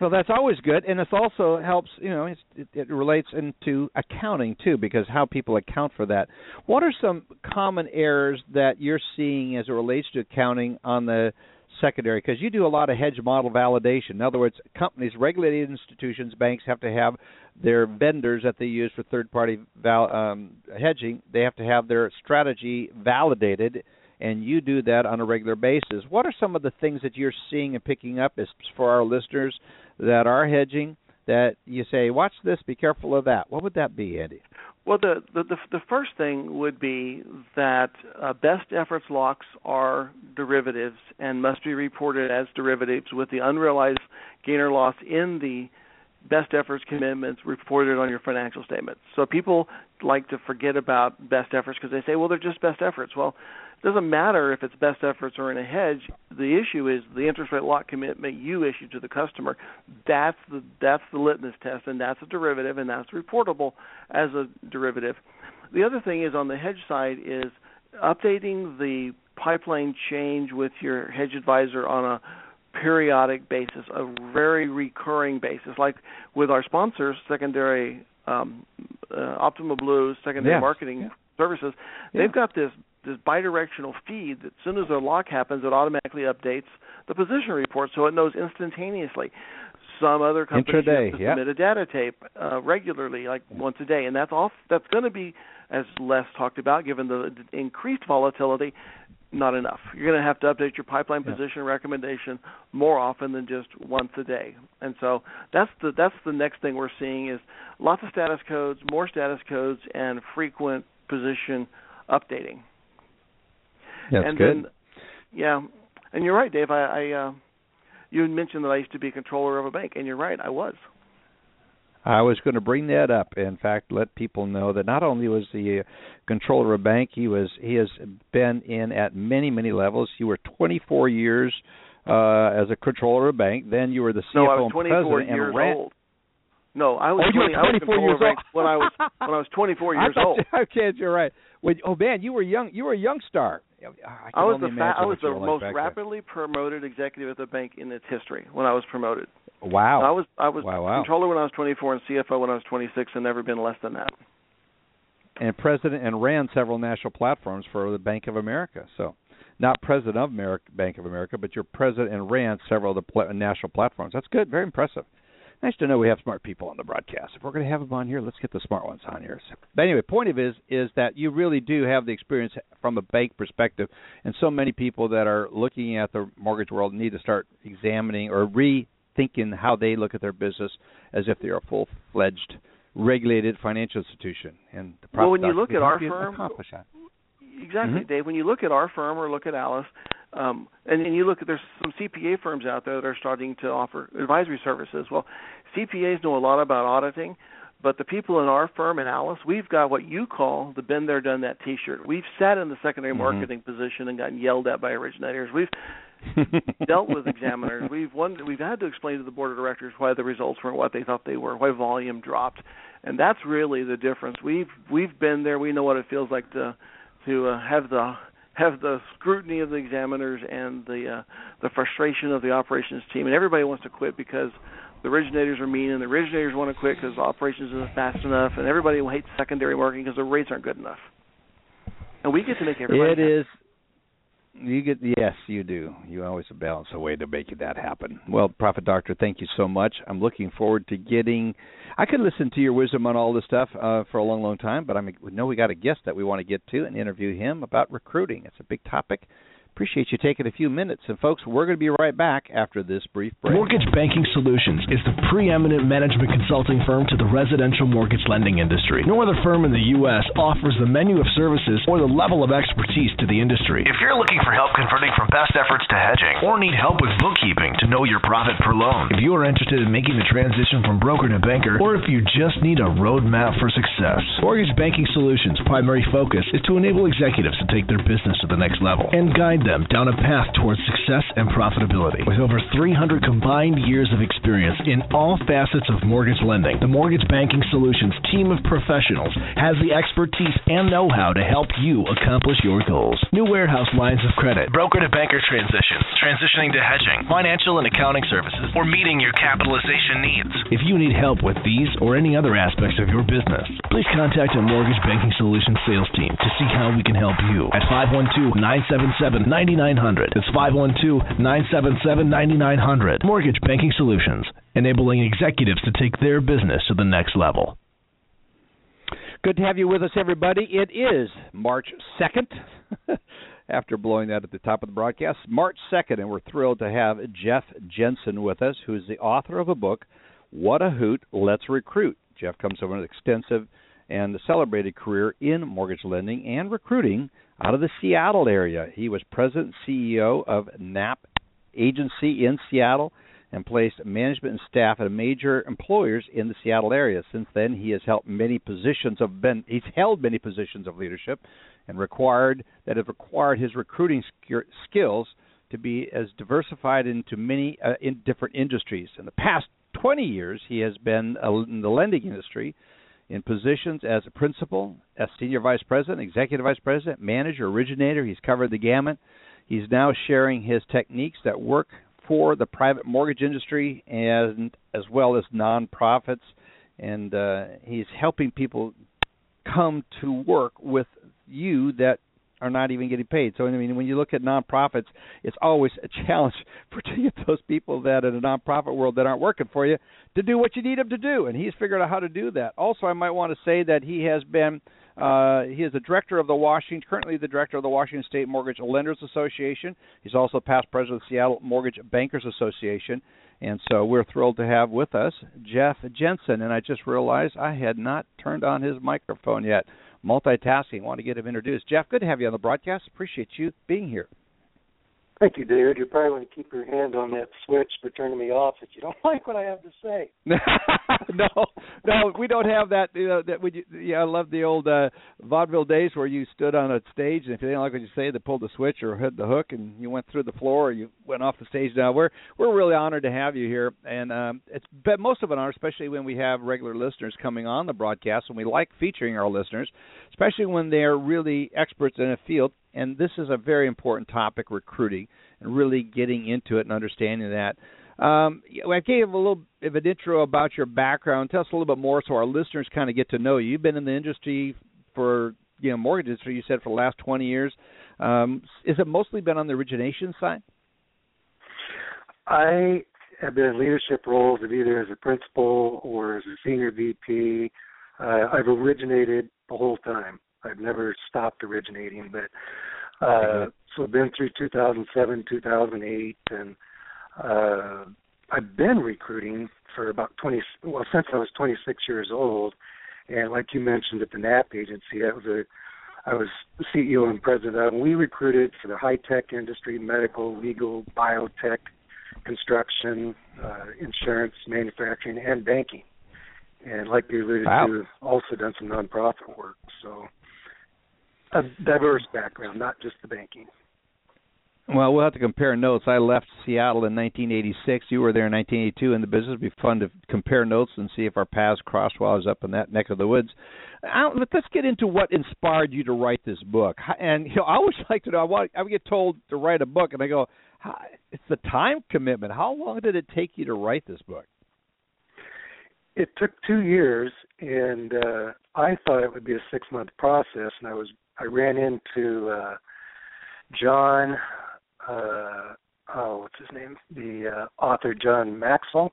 That's always good, and it also helps. You know, it, it relates into accounting too, because how people account for that. What are some common errors that you're seeing as it relates to accounting on the secondary because you do a lot of hedge model validation. In other words, companies, regulated institutions, banks have to have their vendors that they use for third-party val- um, hedging. They have to have their strategy validated, and you do that on a regular basis. What are some of the things that you're seeing and picking up as for our listeners that are hedging? That you say, watch this, be careful of that. What would that be, Andy? Well, the the the, the first thing would be that uh, best efforts locks are derivatives and must be reported as derivatives with the unrealized gain or loss in the best efforts commitments reported on your financial statements. So people like to forget about best efforts because they say, well, they're just best efforts. Well, it doesn't matter if it's best efforts or in a hedge. The issue is the interest rate lock commitment you issue to the customer. That's the that's the litmus test, and that's a derivative, and that's reportable as a derivative. The other thing is on the hedge side is updating the pipeline change with your hedge advisor on a periodic basis, a very recurring basis, like with our sponsors, secondary um, uh, Optimal Blue, secondary marketing yeah. services. They've got this this bidirectional feed that as soon as a lock happens, it automatically updates the position report, so it knows instantaneously. Some other companies Intraday, yeah. submit a data tape uh, regularly, like once a day, and that's off. That's going to be, as less talked about, given the increased volatility, not enough. You're going to have to update your pipeline Yeah. position recommendation more often than just once a day. And so that's the that's the next thing we're seeing is lots of status codes, more status codes, and frequent position updating. That's and good. then, yeah, and you're right, Dave. I, I uh, you mentioned that I used to be a controller of a bank, and you're right, I was. I was going to bring that up. In fact, let people know that not only was the controller of a bank, he was he has been in at many many levels. You were 24 years uh, as a controller of a bank. Then you were the CFO No, I was and 24 president years and ran. old. No, I was Oh, you were 20, I was 24 years of a bank old. when I was when I was 24 years I thought, old. Okay, you're right. When, oh man, you were young. You were a young star. I, I was the fa- I was the most rapidly promoted executive at the bank in its history when I was promoted. Wow. I was I was Wow, wow. controller when I was 24 and CFO when I was 26, and never been less than that. and president and ran several national platforms for the Bank of America. So, not president of America, Bank of America, but you're president and ran several of the pl- national platforms. That's good. Very impressive. Nice to know we have smart people on the broadcast. If we're going to have them on here, let's get the smart ones on here. So, but anyway, point of is is that you really do have the experience from a bank perspective, and so many people that are looking at the mortgage world need to start examining or rethinking how they look at their business as if they're a full-fledged regulated financial institution. And the Well, when you look at our firm-. Exactly, Mhm. Dave. When you look at our firm or look at Alice, um, and, and you look at there's some CPA firms out there that are starting to offer advisory services. Well, CPAs know a lot about auditing, but the people in our firm in Alice, we've got what you call the "been there, done that" T-shirt. We've sat in the secondary Mhm. marketing position and gotten yelled at by originators. We've dealt with examiners. We've won, we've had to explain to the board of directors why the results weren't what they thought they were, why volume dropped, and that's really the difference. We've we've been there. We know what it feels like to to uh, have the have the scrutiny of the examiners and the uh, the frustration of the operations team, and everybody wants to quit because the originators are mean, and the originators want to quit because operations isn't fast enough, and everybody hates secondary marketing because the rates aren't good enough. And we get to make everybody. It is. You get yes, you do. You always balance a way to make that happen. Well, Profit Doctor, thank you so much. I'm looking forward to getting. I could listen to your wisdom on all this stuff uh, for a long, long time, but I know we got a guest that we want to get to and interview him about recruiting. It's a big topic. Appreciate you taking a few minutes. And folks, we're going to be right back after this brief break. Mortgage Banking Solutions is the preeminent management consulting firm to the residential mortgage lending industry. No other firm in the U.S. offers the menu of services or the level of expertise to the industry. If you're looking for help converting from best efforts to hedging, or need help with bookkeeping to know your profit per loan, If you are interested in making the transition from broker to banker, or if you just need a roadmap for success, Mortgage Banking Solutions' primary focus is to enable executives to take their business to the next level and guide them down a path towards success and profitability. With over 300 combined years of experience in all facets of mortgage lending, the Mortgage Banking Solutions team of professionals has the expertise and know-how to help you accomplish your goals. New warehouse lines of credit, broker to banker transitions, transitioning to hedging, financial and accounting services, or meeting your capitalization needs. If you need help with these or any other aspects of your business, Please contact our Mortgage Banking Solutions sales team to see how we can help you at 512-977-9900. That's 512-977-9900. Mortgage Banking Solutions, enabling executives to take their business to the next level. Good to have you with us, everybody. It is March 2nd. After blowing that at the top of the broadcast, March 2nd, and we're thrilled to have Jeff Jensen with us, who is the author of a book, What a Hoot, Let's Recruit. Jeff comes from an extensive and celebrated career in mortgage lending and recruiting out of the Seattle area. He was president and CEO of NAP Agency in Seattle and placed management and staff at major employers in the Seattle area. Since then, he has held many positions of been he's held many positions of leadership and required that have required his recruiting skills to be as diversified into many uh, in different industries. In the past 20 years, he has been uh, in the lending industry in positions as a principal, as senior vice president, executive vice president, manager, originator. He's covered the gamut. He's now sharing his techniques that work for the private mortgage industry and as well as nonprofits. And uh, he's helping people come to work with you that are not even getting paid. So I mean, when you look at nonprofits, it's always a challenge for to get those people that in the nonprofit world that aren't working for you to do what you need them to do. And he's figured out how to do that. Also, I might want to say that he has been uh, he is the director of the Washington, currently the director of the Washington State Mortgage Lenders Association. He's also past president of the Seattle Mortgage Bankers Association. And so we're thrilled to have with us Jeff Jensen. And I just realized I had not turned on his microphone yet multitasking. Want to get him introduced. Jeff, good to have you on the broadcast. Appreciate you being here. Thank you, David. You probably want to keep your hand on that switch for turning me off if you don't like what I have to say. no, no, we don't have that. You know, that we. Yeah, I love the old uh, vaudeville days where you stood on a stage and if you didn't like what you say, they pulled the switch or hit the hook and you went through the floor or you went off the stage. Now we're we're really honored to have you here, and um, it's been most of an honor, especially when we have regular listeners coming on the broadcast, and we like featuring our listeners, especially when they're really experts in a field and this is a very important topic, recruiting, and really getting into it and understanding that. Um, I gave a little of an intro about your background. Tell us a little bit more so our listeners kind of get to know you. You've been in the industry for you know mortgage industry. You said for the last 20 years. Um, is it mostly been on the origination side? I have been in leadership roles of either as a principal or as a senior VP. Uh, I've originated the whole time. I've never stopped originating, but uh, so I've been through 2007, 2008, and uh, I've been recruiting for about 20. Well, since I was 26 years old, and like you mentioned at the NAP agency, that was a I was CEO and president of, and we recruited for the high tech industry, medical, legal, biotech, construction, uh, insurance, manufacturing, and banking. And like you alluded wow. to, also done some nonprofit work. So a diverse background, not just the banking. Well, we'll have to compare notes. I left Seattle in 1986. You were there in 1982 in the business. It'd be fun to compare notes and see if our paths crossed while I was up in that neck of the woods. but let's get into what inspired you to write this book. And you know, I always like to know. I want. I get told to write a book, and I go, "It's the time commitment. How long did it take you to write this book?" It took two years, and uh, I thought it would be a six month process, and I was I ran into uh, John. Uh, oh, what's his name? The uh, author John Maxwell.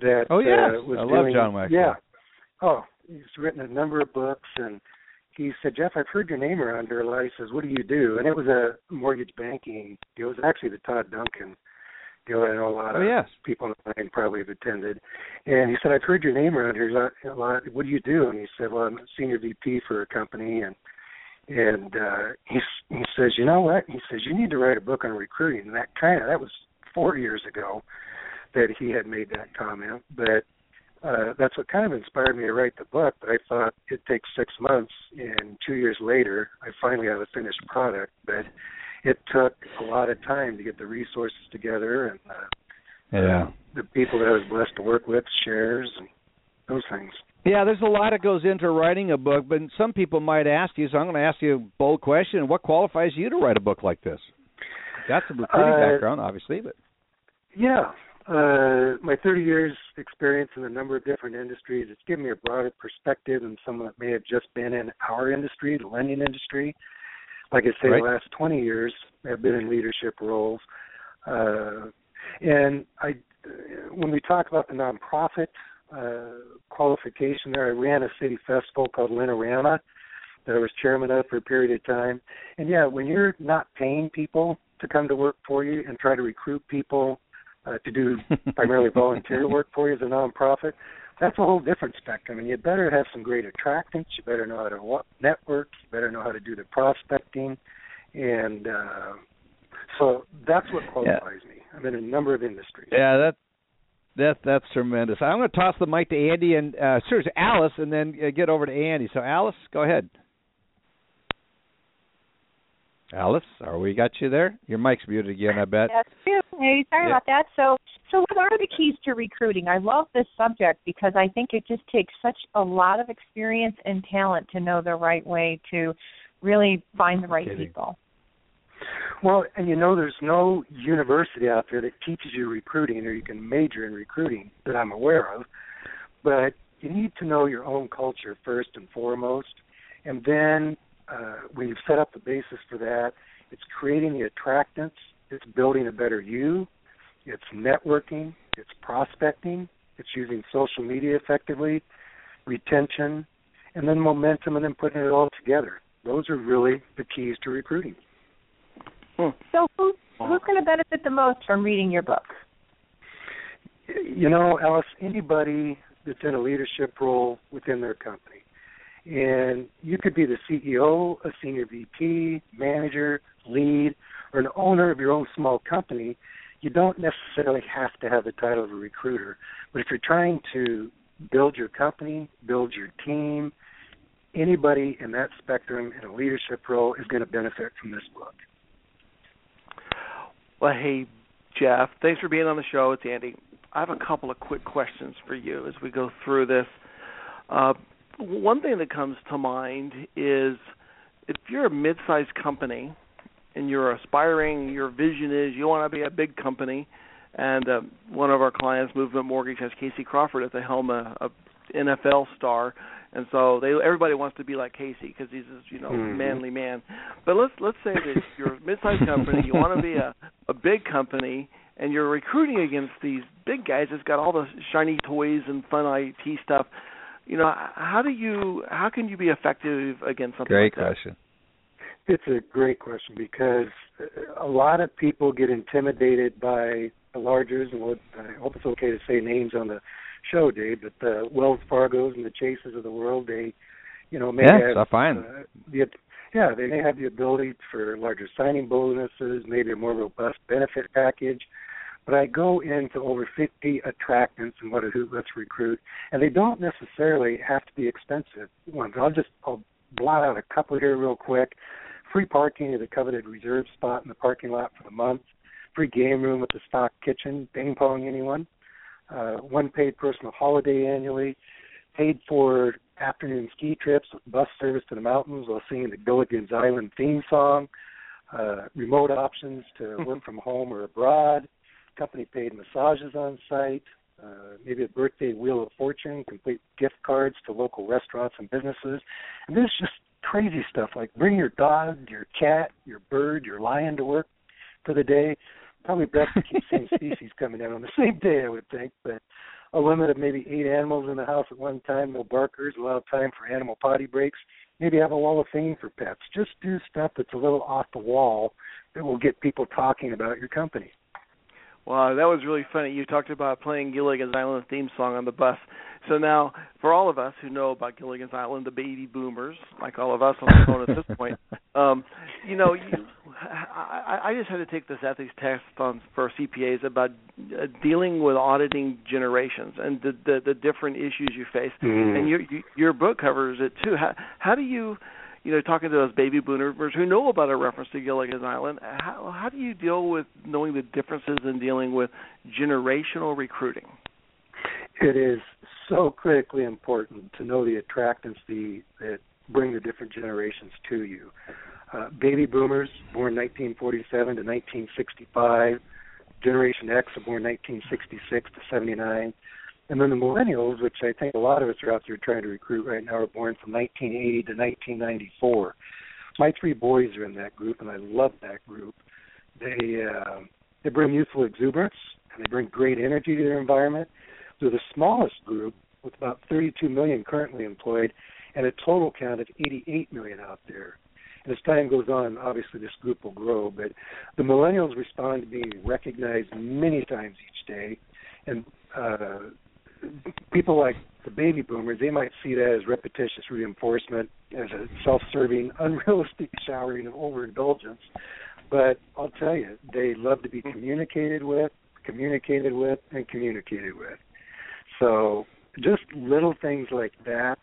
That oh yes, uh, was I doing, love John Maxwell. Yeah. Oh, he's written a number of books, and he said, Jeff, I've heard your name around here a lot. He says, What do you do? And it was a mortgage banking. deal. It was actually the Todd Duncan you know, I know a lot oh, of yes. people in the line probably have attended. And he said, I've heard your name around here a lot. What do you do? And he said, Well, I'm a senior VP for a company, and and uh, he he says, you know what? He says you need to write a book on recruiting. And that kind of that was four years ago that he had made that comment, but. Uh, that's what kind of inspired me to write the book. But I thought it takes six months, and two years later, I finally have a finished product. But it took a lot of time to get the resources together and uh, yeah. the people that I was blessed to work with, shares, and those things. Yeah, there's a lot that goes into writing a book, but some people might ask you, so I'm going to ask you a bold question. What qualifies you to write a book like this? Got some recruiting uh, background, obviously, but yeah, uh, my 30 years experience in a number of different industries, it's given me a broader perspective than someone that may have just been in our industry, the lending industry. Like I say, right. the last 20 years, I've been in leadership roles. Uh, and I, when we talk about the nonprofit uh, qualification there, I ran a city festival called Linorama that I was chairman of for a period of time. And yeah, when you're not paying people to come to work for you and try to recruit people uh, to do primarily volunteer work for you as a nonprofit, that's a whole different spectrum. And you better have some great attractants. You better know how to network. You better know how to do the prospecting. And uh, so that's what qualifies yeah. me. I'm in a number of industries. Yeah, that that that's tremendous. I'm going to toss the mic to Andy and uh, seriously Alice, and then uh, get over to Andy. So Alice, go ahead. Alice, are we got you there? Your mic's muted again, I bet. That's true. Hey, sorry yeah. about that. So, so what are the keys to recruiting? I love this subject because I think it just takes such a lot of experience and talent to know the right way to really find the right Kidding. people. Well, and you know, there's no university out there that teaches you recruiting, or you can major in recruiting that I'm aware of. But you need to know your own culture first and foremost, and then uh, when you've set up the basis for that, it's creating the attractants, it's building a better you, it's networking, it's prospecting, it's using social media effectively, retention, and then momentum, and then putting it all together. Those are really the keys to recruiting. Hmm. So, who, who's going to benefit the most from reading your book? You know, Alice, anybody that's in a leadership role within their company. And you could be the CEO, a senior VP, manager, lead, or an owner of your own small company. You don't necessarily have to have the title of a recruiter. But if you're trying to build your company, build your team, anybody in that spectrum in a leadership role is going to benefit from this book. Well, hey, Jeff, thanks for being on the show. It's Andy. I have a couple of quick questions for you as we go through this. Uh, one thing that comes to mind is if you're a mid-sized company and you're aspiring, your vision is you want to be a big company, and uh, one of our clients, Movement Mortgage, has Casey Crawford at the helm, a, a NFL star, and so they everybody wants to be like Casey because he's this you know mm-hmm. manly man. But let's let's say that you're a mid-sized company, you want to be a a big company, and you're recruiting against these big guys that's got all the shiny toys and fun IT stuff you know how do you how can you be effective against something great like question it's a great question because a lot of people get intimidated by the largers and what I hope it's okay to say names on the show, Dave, but the Wells Fargos and the Chases of the world, they you know, may yeah, have fine. Uh, the yeah, they may have the ability for larger signing bonuses, maybe a more robust benefit package, but I go into over 50 attractants and what who let's recruit, and they don't necessarily have to be expensive ones. I'll just I'll blot out a couple here real quick. Free parking at a coveted reserve spot in the parking lot for the month. Free game room at the stock kitchen. Ping pong anyone? Uh, one paid personal holiday annually. Paid for afternoon ski trips with bus service to the mountains while singing the Gilligan's Island theme song. Uh, remote options to work from home or abroad company paid massages on site, uh, maybe a birthday wheel of fortune, complete gift cards to local restaurants and businesses. And this is just crazy stuff like bring your dog, your cat, your bird, your lion to work for the day. Probably best to keep same species coming in on the same day, I would think. But a limit of maybe eight animals in the house at one time, no barkers, a lot of time for animal potty breaks. Maybe have a wall of fame for pets. Just do stuff that's a little off the wall that will get people talking about your company. Wow, that was really funny. You talked about playing Gilligan's Island theme song on the bus. So now, for all of us who know about Gilligan's Island, the baby boomers, like all of us on the phone at this point, um, you know, you, I, I just had to take this ethics test on for CPAs about uh, dealing with auditing generations and the the, the different issues you face. Mm. And your your book covers it too. How how do you you know, talking to those baby boomers who know about a reference to Gilligan's Island, how how do you deal with knowing the differences in dealing with generational recruiting? It is so critically important to know the attractants the, that bring the different generations to you. Uh, baby boomers, born 1947 to 1965, Generation X born 1966 to 79. And then the millennials, which I think a lot of us are out there trying to recruit right now, are born from 1980 to 1994. My three boys are in that group, and I love that group. They uh, they bring youthful exuberance, and they bring great energy to their environment. They're the smallest group, with about 32 million currently employed, and a total count of 88 million out there. And as time goes on, obviously this group will grow, but the millennials respond to being recognized many times each day, and uh, people like the baby boomers, they might see that as repetitious reinforcement, as a self-serving, unrealistic showering of overindulgence. But I'll tell you, they love to be communicated with, communicated with, and communicated with. So just little things like that.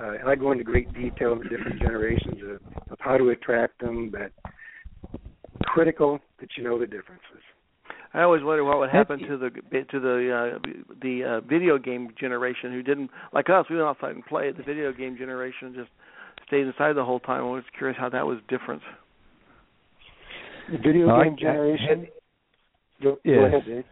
Uh, and I go into great detail in the different generations of, of how to attract them, but critical that you know the differences. I always wonder what would happen to the to the uh, the uh, video game generation who didn't like us. We went outside and played. The video game generation just stayed inside the whole time. I was curious how that was different. The video Uh, game I- generation. Go, Yeah. go ahead, Dave.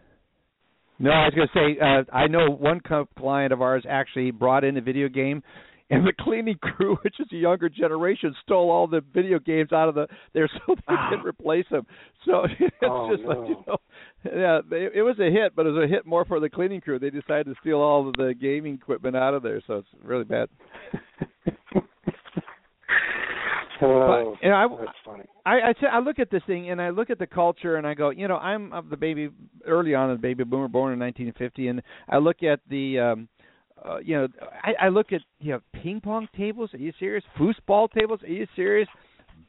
No, I was going to say uh, I know one client of ours actually brought in a video game, and the cleaning crew, which is a younger generation, stole all the video games out of the there so they could replace them. So it's Oh, just like you know, yeah, they, it was a hit, but it was a hit more for the cleaning crew. They decided to steal all of the gaming equipment out of there, so it's really bad. Oh, you know, I- that's funny. I I, say, I look at this thing and I look at the culture and I go, you know, I'm of the baby early on, the baby boomer born in 1950, and I look at the, um, uh, you know, I, I look at you know ping pong tables. Are you serious? Foosball tables. Are you serious?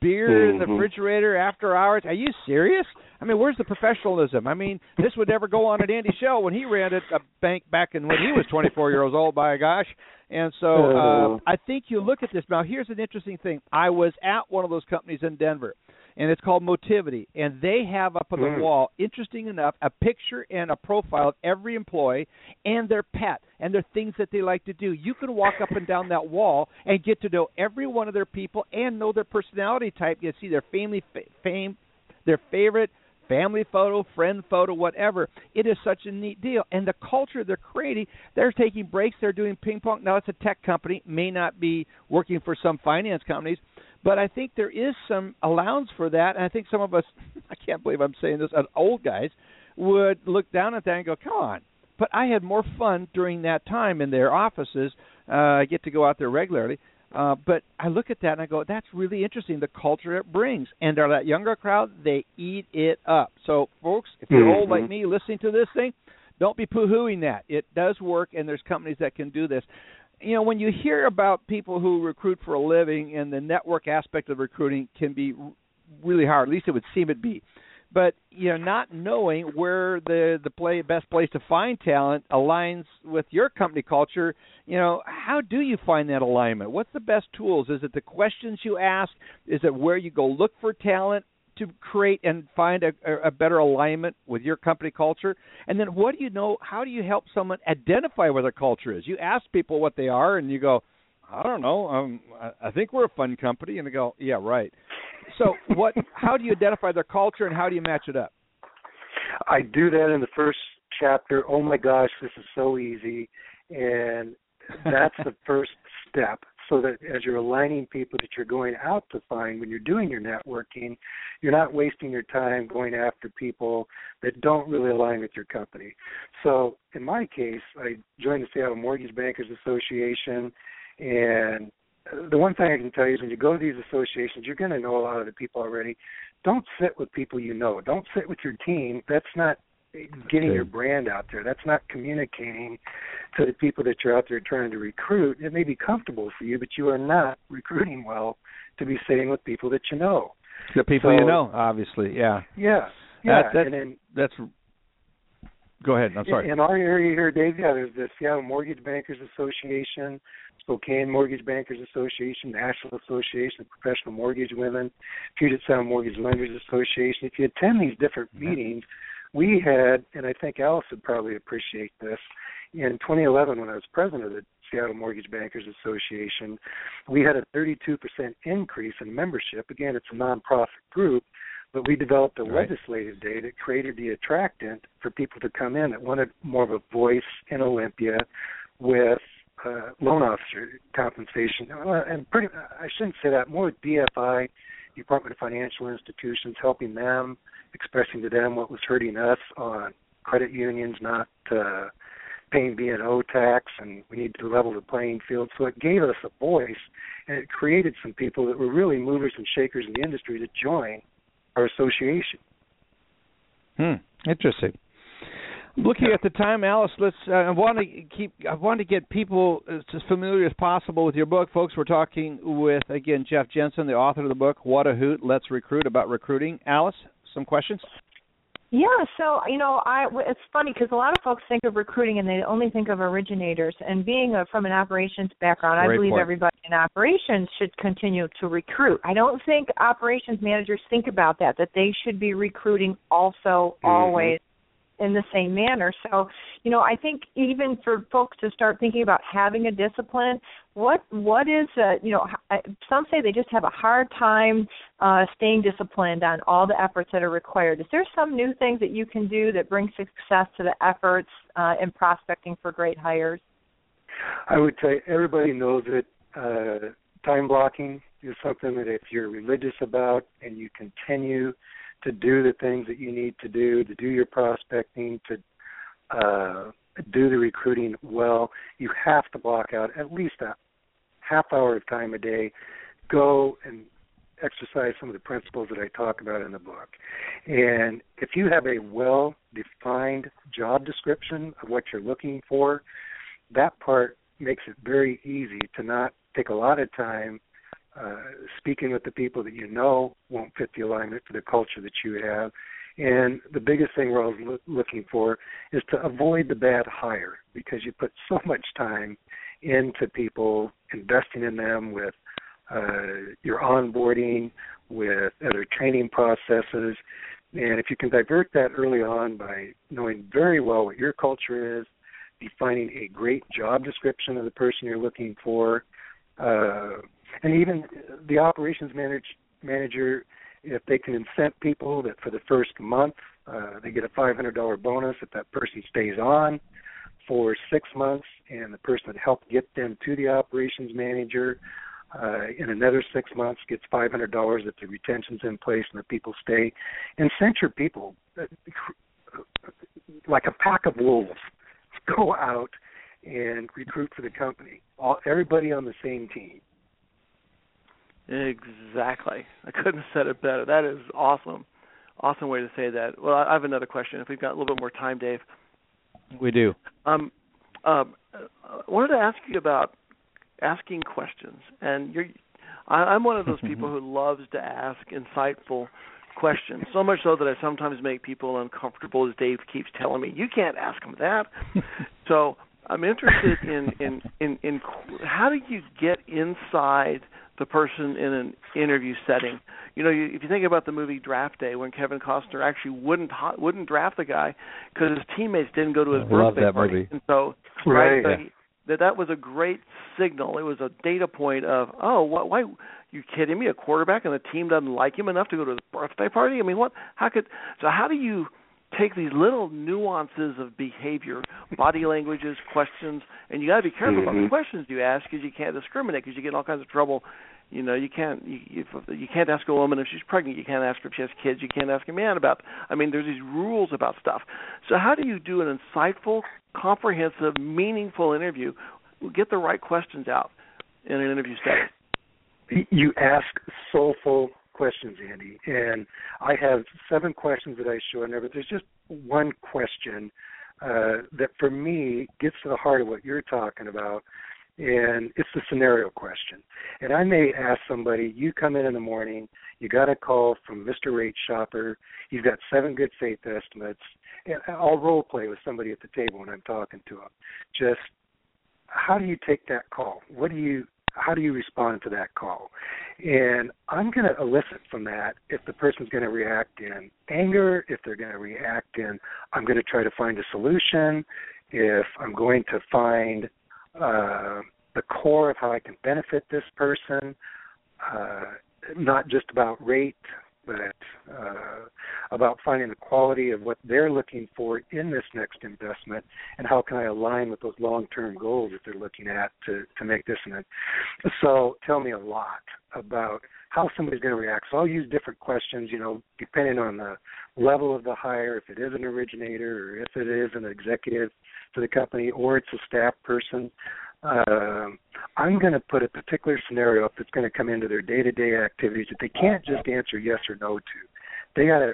Beer in the Mhm. refrigerator after hours. Are you serious? I mean, where's the professionalism? I mean, this would never go on at Andy Schell when he ran it a bank back in when he was 24 years old. By gosh. And so uh, Uh. I think you look at this now. Here's an interesting thing. I was at one of those companies in Denver, and it's called Motivity, and they have up on the Mm. wall, interesting enough, a picture and a profile of every employee and their pet and their things that they like to do. You can walk up and down that wall and get to know every one of their people and know their personality type. You see their family fa- fame, their favorite family photo, friend photo, whatever. It is such a neat deal. And the culture they're creating, they're taking breaks, they're doing ping pong. Now, it's a tech company, may not be working for some finance companies, but I think there is some allowance for that. And I think some of us, I can't believe I'm saying this, uh, old guys, would look down at that and go, come on. But I had more fun during that time in their offices. Uh, I get to go out there regularly. Uh, but I look at that and I go, that's really interesting, the culture it brings. And are that younger crowd, they eat it up. So, folks, if you're old like Mhm. me listening to this thing, don't be poo-hooing that. It does work, and there's companies that can do this. You know, when you hear about people who recruit for a living, and the network aspect of recruiting can be really hard. At least it would seem it be. But you know, not knowing where the the play best place to find talent aligns with your company culture, you know, how do you find that alignment? What's the best tools? Is it the questions you ask? Is it where you go look for talent? To create and find a, a better alignment with your company culture? And then what do you know? How do you help someone identify what their culture is? You ask people what they are, and you go, I don't know. Um, I, I think we're a fun company, and they go, Yeah, right. So what? how do you identify their culture, and how do you match it up? I do that in the first chapter. Oh my gosh, this is so easy, and that's the first step. So that as you're aligning people that you're going out to find when you're doing your networking, you're not wasting your time going after people that don't really align with your company. So in my case, I joined the Seattle Mortgage Bankers Association, and the one thing I can tell you is when you go to these associations, you're going to know a lot of the people already. Don't sit with people you know. Don't sit with your team. That's not getting your hmm. brand out there. That's not communicating to the people that you're out there trying to recruit. It may be comfortable for you, but you are not recruiting well to be sitting with people that you know. The people So- you know, obviously, yeah. Yeah. Yeah. That, that, and then that's. Go ahead. I'm sorry. In our area here, Dave, yeah, there's the Seattle Mortgage Bankers Association, Spokane Mortgage Bankers Association, National Association of Professional Mortgage Women, Puget Sound Mortgage Lenders Association. If you attend these different mm-hmm. meetings, we had, and I think Alice would probably appreciate this, in 2011 when I was president of the Seattle Mortgage Bankers Association, we had a 32% increase in membership. Again, it's a nonprofit group, But we developed a Right. legislative day that created the attractant for people to come in that wanted more of a voice in Olympia with uh, loan officer compensation. Uh, and pretty, I shouldn't say that, more with DFI, Department of Financial Institutions, helping them, expressing to them what was hurting us on credit unions not uh, paying B&O tax, and we need to level the playing field. So it gave us a voice, and it created some people that were really movers and shakers in the industry to join our association. Hmm. Interesting. Looking at the time, Alice, let's. Uh, I want to keep. I want to get people as as familiar as possible with your book, folks. We're talking with again Jeff Jensen, the author of the book "What a Hoot, Let's Recruit" about recruiting. Alice, some questions. Yeah, so you know, I it's funny because a lot of folks think of recruiting and they only think of originators. And being a, from an operations background, Great I believe point. everybody in operations should continue to recruit. I don't think operations managers think about that that they should be recruiting also mm-hmm. always in the same manner. So, you know, I think even for folks to start thinking about having a discipline, what what is uh, you know, some say they just have a hard time uh, staying disciplined on all the efforts that are required. Is there some new things that you can do that bring success to the efforts uh, in prospecting for great hires? I would say everybody knows it. Uh, time blocking is something that if you're religious about and you continue to do the things that you need to do, to do your prospecting, to uh, do the recruiting well, you have to block out at least a half hour of time a day. Go and exercise some of the principles that I talk about in the book. And if you have a well defined job description of what you're looking for, that part makes it very easy to not take a lot of time uh, speaking with the people that you know won't fit the alignment for the culture that you have. And the biggest thing we're always loo- looking for is to avoid the bad hire because you put so much time into people, investing in them with uh, your onboarding, with other training processes. And if you can divert that early on by knowing very well what your culture is, defining a great job description of the person you're looking for, uh, and even the operations manage, manager, if they can incent people that for the first month uh, they get a $500 bonus if that person stays on for six months, and the person that helped get them to the operations manager uh, in another six months gets $500 if the retention's in place and the people stay. Incent your people uh, like a pack of wolves. Go out and recruit for the company. All, everybody on the same team. Exactly. I couldn't have said it better. That is awesome. Awesome way to say that. Well, I have another question. If we've got a little bit more time, Dave. We do. Um, um, I wanted to ask you about asking questions, and you're. I, I'm one of those people who loves to ask insightful questions. So much so that I sometimes make people uncomfortable, as Dave keeps telling me, "You can't ask them that." so I'm interested in in in in qu- how do you get inside the person in an interview setting? You know, you, if you think about the movie Draft Day, when Kevin Costner actually wouldn't ho- wouldn't draft the guy because his teammates didn't go to his I love birthday that party, movie. and so Right. so he- that that was a great signal. It was a data point of, oh, what, why you kidding me? A quarterback and the team doesn't like him enough to go to the birthday party? I mean, what? How could? So how do you take these little nuances of behavior, body languages, questions, and you got to be careful about the Mhm. questions you ask because you can't discriminate because you get in all kinds of trouble. You know, you can't you, you you can't ask a woman if she's pregnant. You can't ask her if she has kids. You can't ask a man about. I mean, there's these rules about stuff. So how do you do an insightful, comprehensive, meaningful interview? Get the right questions out in an interview setting. you ask soulful questions, Andy, and I have seven questions that I show in there, but there's just one question uh, that for me gets to the heart of what you're talking about, and it's the scenario question. And I may ask somebody, you come in in the morning, you got a call from Mr. Rate Shopper, you've got seven good faith estimates, and I'll role play with somebody at the table when I'm talking to them. Just how do you take that call? What do you how do you respond to that call? And I'm going to elicit from that if the person's going to react in anger, if they're going to react in, I'm going to try to find a solution, if I'm going to find uh, the core of how I can benefit this person, uh, not just about rate, but uh, about finding the quality of what they're looking for in this next investment, and how can I align with those long-term goals that they're looking at to to make this. And so, tell me a lot about how somebody's going to react. So I'll use different questions, you know, depending on the level of the hire, if it is an originator or if it is an executive for the company or it's a staff person. Uh, I'm going to put a particular scenario up that's going to come into their day-to-day activities that they can't just answer yes or no to. They got to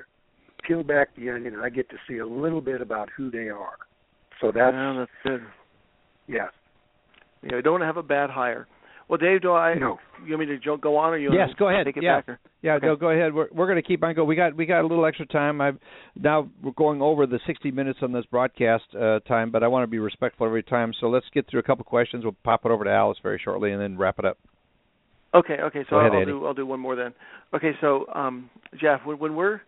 peel back the onion, and I get to see a little bit about who they are. So that's yeah, that's good. Yeah. Yeah, don't have a bad hire. Well, Dave, do I? No. You want me to go on, or you? Yes, go ahead. Take it yeah, back or? Yeah. Okay. No, go ahead. We're we're going to keep on going. We got we got a little extra time. I've now we're going over the 60 minutes on this broadcast uh, time, but I want to be respectful of every time. So let's get through a couple questions. We'll pop it over to Alice very shortly, and then wrap it up. Okay, okay. So ahead, I'll Andy. do I'll do one more then. Okay, so um, Jeff, when, when we're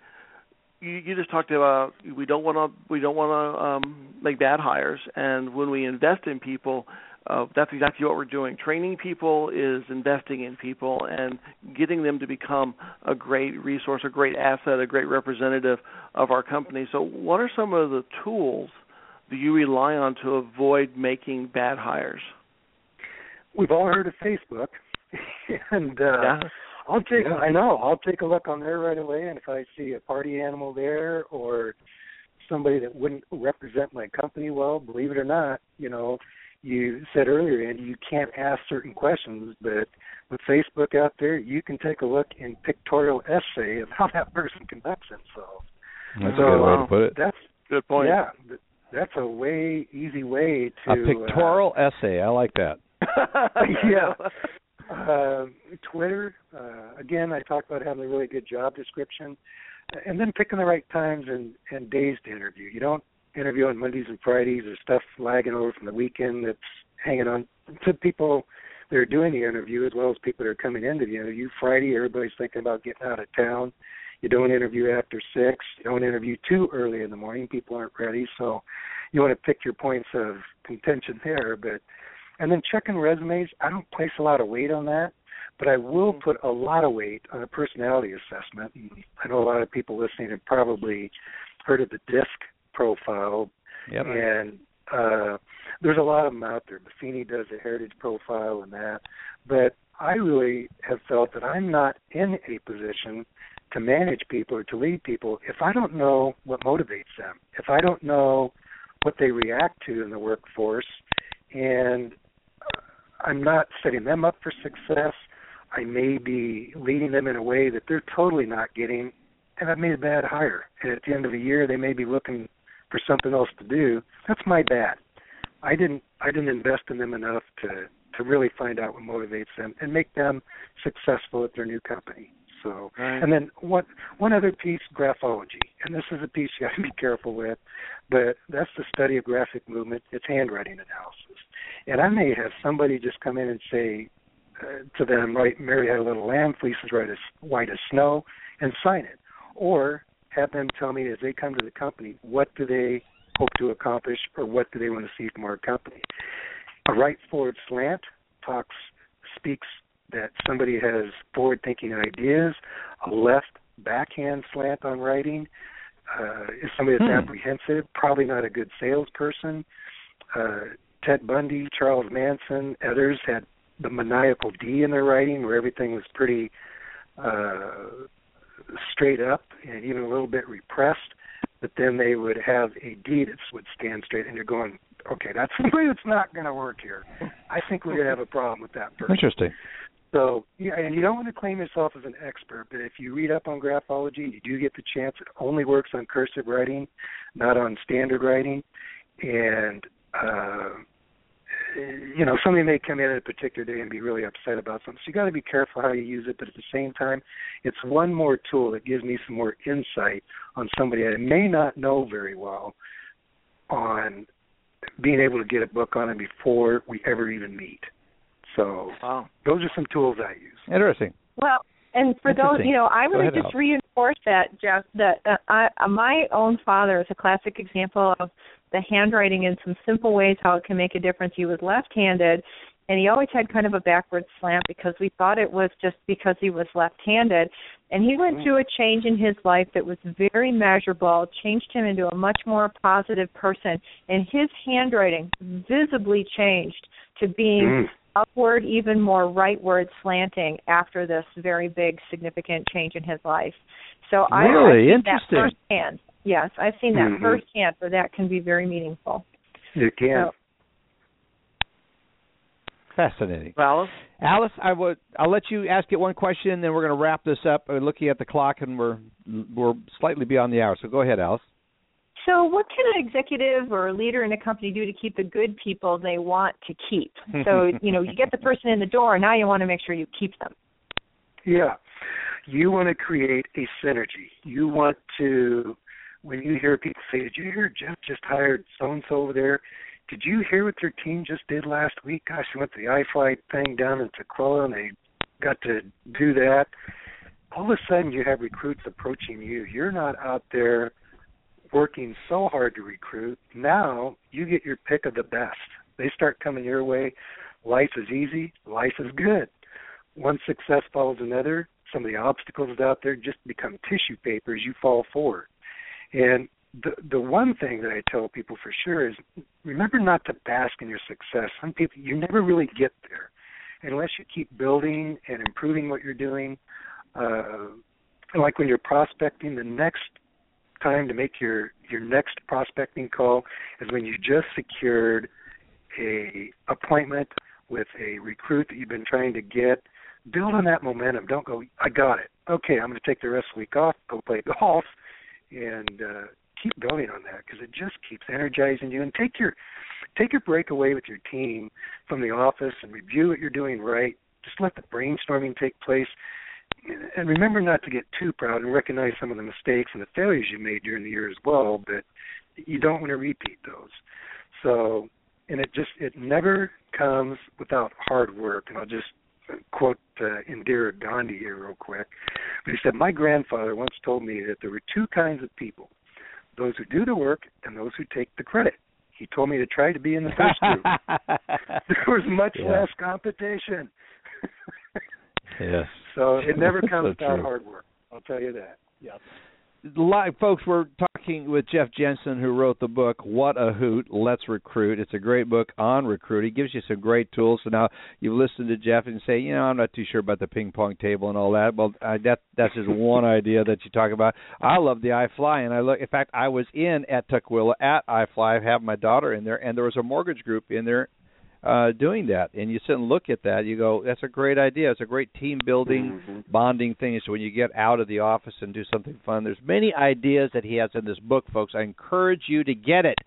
you, you just talked about we don't want to we don't want to um, make bad hires, and when we invest in people, uh, that's exactly what we're doing. Training people is investing in people and getting them to become a great resource, a great asset, a great representative of our company. So, what are some of the tools do you rely on to avoid making bad hires? We've all heard of Facebook, and uh, Yeah. I'll take. I know. I'll take a look on there right away, and if I see a party animal there or somebody that wouldn't represent my company well, believe it or not, you know, you said earlier, Andy, you can't ask certain questions, but with Facebook out there, you can take a look in pictorial essay of how that person conducts himself. That's So, a good way to put it. That's Good point. yeah. That's a way easy way to A pictorial essay. I like that. Yeah. uh, Twitter. Uh, again, I talked about having a really good job description, and then picking the right times and, and days to interview. You don't interview on Mondays and Fridays or stuff lagging over from the weekend that's hanging on to people that are doing the interview as well as people that are coming into the interview. Friday, everybody's thinking about getting out of town. You don't interview after six. You don't interview too early in the morning. People aren't ready, so you want to pick your points of contention there. But and then checking resumes, I don't place a lot of weight on that, but I will mm. put a lot of weight on a personality assessment. I know a lot of people listening have probably heard of the DISC profile, Yep. and uh, there's a lot of them out there. Buffini does a heritage profile and that, but I really have felt that I'm not in a position to manage people or to lead people if I don't know what motivates them, if I don't know what they react to in the workforce, and I'm not setting them up for success. I may be leading them in a way that they're totally not getting, and I've made a bad hire. And at the end of the year, they may be looking for something else to do. That's my bad. I didn't I didn't invest in them enough to to really find out what motivates them and make them successful at their new company. So, Right. and then one one other piece, graphology, and this is a piece you got to be careful with, but that's the study of graphic movement. It's handwriting analysis, and I may have somebody just come in and say uh, to them, "Right, Mary had a little lamb, fleeces right as white as snow," and sign it, or have them tell me as they come to the company what do they hope to accomplish or what do they want to see from our company. A right forward slant talks speaks that somebody has forward thinking ideas. A left backhand slant on writing uh, is somebody that's Hmm. apprehensive, probably not a good salesperson. Uh, Ted Bundy, Charles Manson, others had the maniacal D in their writing, where everything was pretty uh, straight up and even a little bit repressed. But then they would have a D that would stand straight, and you're going, okay, that's somebody that's not going to work here. I think we're going to have a problem with that person. Interesting. So yeah, and you don't want to claim yourself as an expert, but if you read up on graphology, and you do get the chance. It only works on cursive writing, not on standard writing, and uh, you know somebody may come in at a particular day and be really upset about something. So you got to be careful how you use it, but at the same time, it's one more tool that gives me some more insight on somebody I may not know very well on being able to get a book on them before we ever even meet. So Wow. those are some tools I use. Interesting. Well, and for those, you know, I Go want to just reinforce that, Jeff. That uh, I, uh, my own father is a classic example of the handwriting in some simple ways how it can make a difference. He was left-handed, and he always had kind of a backward slant because we thought it was just because he was left-handed. And he went through a change in his life that was very measurable, changed him into a much more positive person, and his handwriting visibly changed to being Mm. upward, even more rightward slanting after this very big, significant change in his life. So I, Really? Seen that Interesting. firsthand. Yes, I've seen that Mhm. firsthand, so that can be very meaningful. You can. So, Fascinating. Alice? Alice, I would I'll let you ask it one question, and then we're going to wrap this up. We're looking at the clock, and we're we're slightly beyond the hour. So go ahead, Alice. so what can an executive or a leader in a company do to keep the good people they want to keep? So you know, you get the person in the door, now you want to make sure you keep them. Yeah. You want to create a synergy. You want to, when you hear people say, Did you hear Jeff just hired so and so over there? Did you hear what their team just did last week? Gosh, they went to the iFly thing down in Tacoma and they got to do that. All of a sudden, you have recruits approaching you. You're not out there working so hard to recruit. Now you get your pick of the best. They start coming your way. Life is easy. Life is good one success follows another. Some of the obstacles out there just become tissue paper as you fall forward. And the the one thing that I tell people for sure is remember not to bask in your success. Some people you never really get there unless you keep building and improving what you're doing. Uh, like when you're prospecting, the next time to make your your next prospecting call is when you just secured a appointment with a recruit that you've been trying to get build on that momentum. Don't go, I got it. Okay, I'm going to take the rest of the week off, go play golf, and uh, keep building on that because it just keeps energizing you. And take your take your break away with your team from the office and review what you're doing right. Just let the brainstorming take place. And remember not to get too proud and recognize some of the mistakes and the failures you made during the year as well, but you don't want to repeat those. So, and it just it never comes without hard work. And I'll just quote uh, Indira Gandhi here real quick. But he said, "My grandfather once told me that there were two kinds of people: those who do the work and those who take the credit." He told me to try to be in the first group. there was much Yeah. less competition. Yes. so it never So comes without true. hard work. I'll tell you that. Yeah. Live, folks, we're talking with Jeff Jensen, who wrote the book "What a Hoot." Let's recruit. It's a great book on recruiting. Gives you some great tools. So now you've listened to Jeff and say, you know, I'm not too sure about the ping pong table and all that. Well, I, that that's just one idea that you talk about. I love the iFly, and I look. In fact, I was in at Tukwila at iFly. I have my daughter in there, and there was a mortgage group in there uh doing that. And you sit and look at that you go that's a great idea. It's a great team building Mhm. bonding thing. So when you get out of the office and do something fun there's many ideas that he has in this book folks. I encourage you to get it.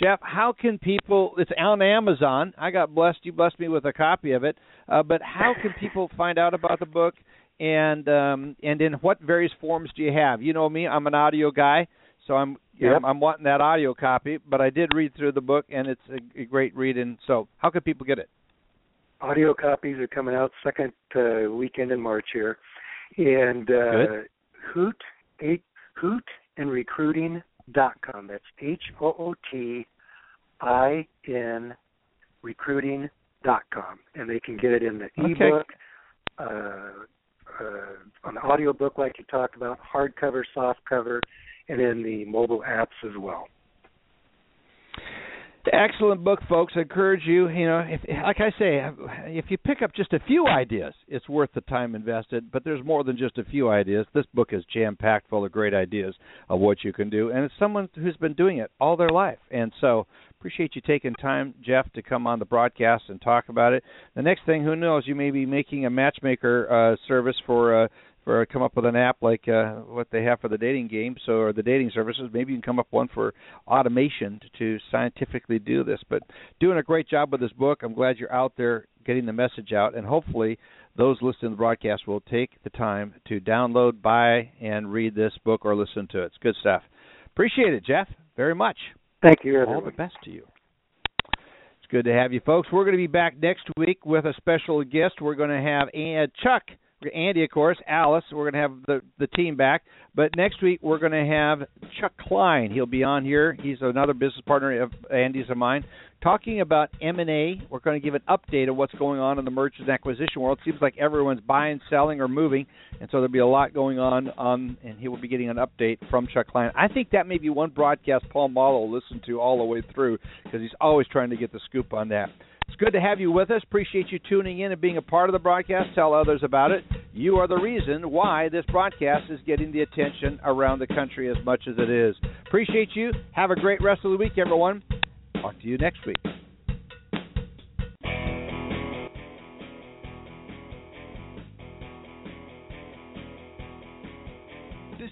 Jeff how can people it's on amazon. I got blessed. You blessed me with a copy of it. Uh, but how can people find out about the book? And um and in what various forms do you have? You know me. I'm an audio guy so i'm Yep. I'm, I'm wanting that audio copy, but I did read through the book, and it's a, a great read. And so, how can people get it? audio copies are coming out second uh, weekend in March here, and uh, Hoot eight Hoot and Recruiting dot com. That's H O O T I N Recruiting dot com, and they can get it in the Okay. ebook, uh, uh, on the audio book like you talked about, hardcover, softcover, and in the mobile apps as well. Excellent book, folks. I encourage you. You know, if, like I say, if you pick up just a few ideas, it's worth the time invested. But there's more than just a few ideas. This book is jam packed full of great ideas of what you can do, and it's someone who's been doing it all their life. And so, appreciate you taking time, Jeff, to come on the broadcast and talk about it. The next thing, who knows, you may be making a matchmaker uh, service for. Uh, for come up with an app like uh, what they have for the dating game, so or the dating services. Maybe you can come up one for automation to, to scientifically do this. But doing a great job with this book. I'm glad you're out there getting the message out, and hopefully those listening to the broadcast will take the time to download, buy, and read this book or listen to it. It's good stuff. Appreciate it, Jeff, very much. Thank you, All the best to you. It's good to have you, folks. We're going to be back next week with a special guest. We're going to have Chuck Andy, of course, Alice. We're going to have the the team back. But next week we're going to have Chuck Klein. He'll be on here. He's another business partner of Andy's of mine, talking about M and A. We're going to give an update of what's going on in the mergers and acquisition world. It seems like everyone's buying, selling, or moving, and so there'll be a lot going on. Um, and he will be getting an update from Chuck Klein. I think that may be one broadcast Paul Muolo will listen to all the way through because he's always trying to get the scoop on that. It's good to have you with us. Appreciate you tuning in and being a part of the broadcast. Tell others about it. You are the reason why this broadcast is getting the attention around the country as much as it is. Appreciate you. Have a great rest of the week, everyone. Talk to you next week.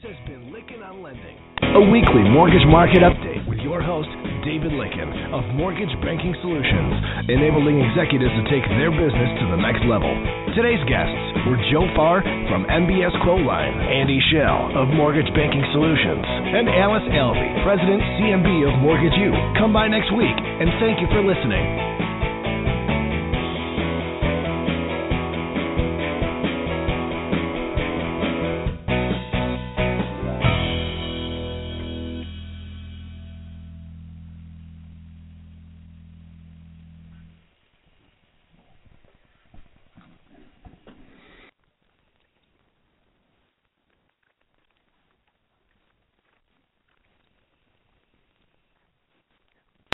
Has been on Lending, a weekly mortgage market update with your host, David Lykken of Mortgage Banking Solutions, enabling executives to take their business to the next level. Today's guests were Joe Farr from MBS Quoteline, Andy Schell of Mortgage Banking Solutions, and Alice Alvey, President CMB of Mortgage U. Come by next week, and thank you for listening.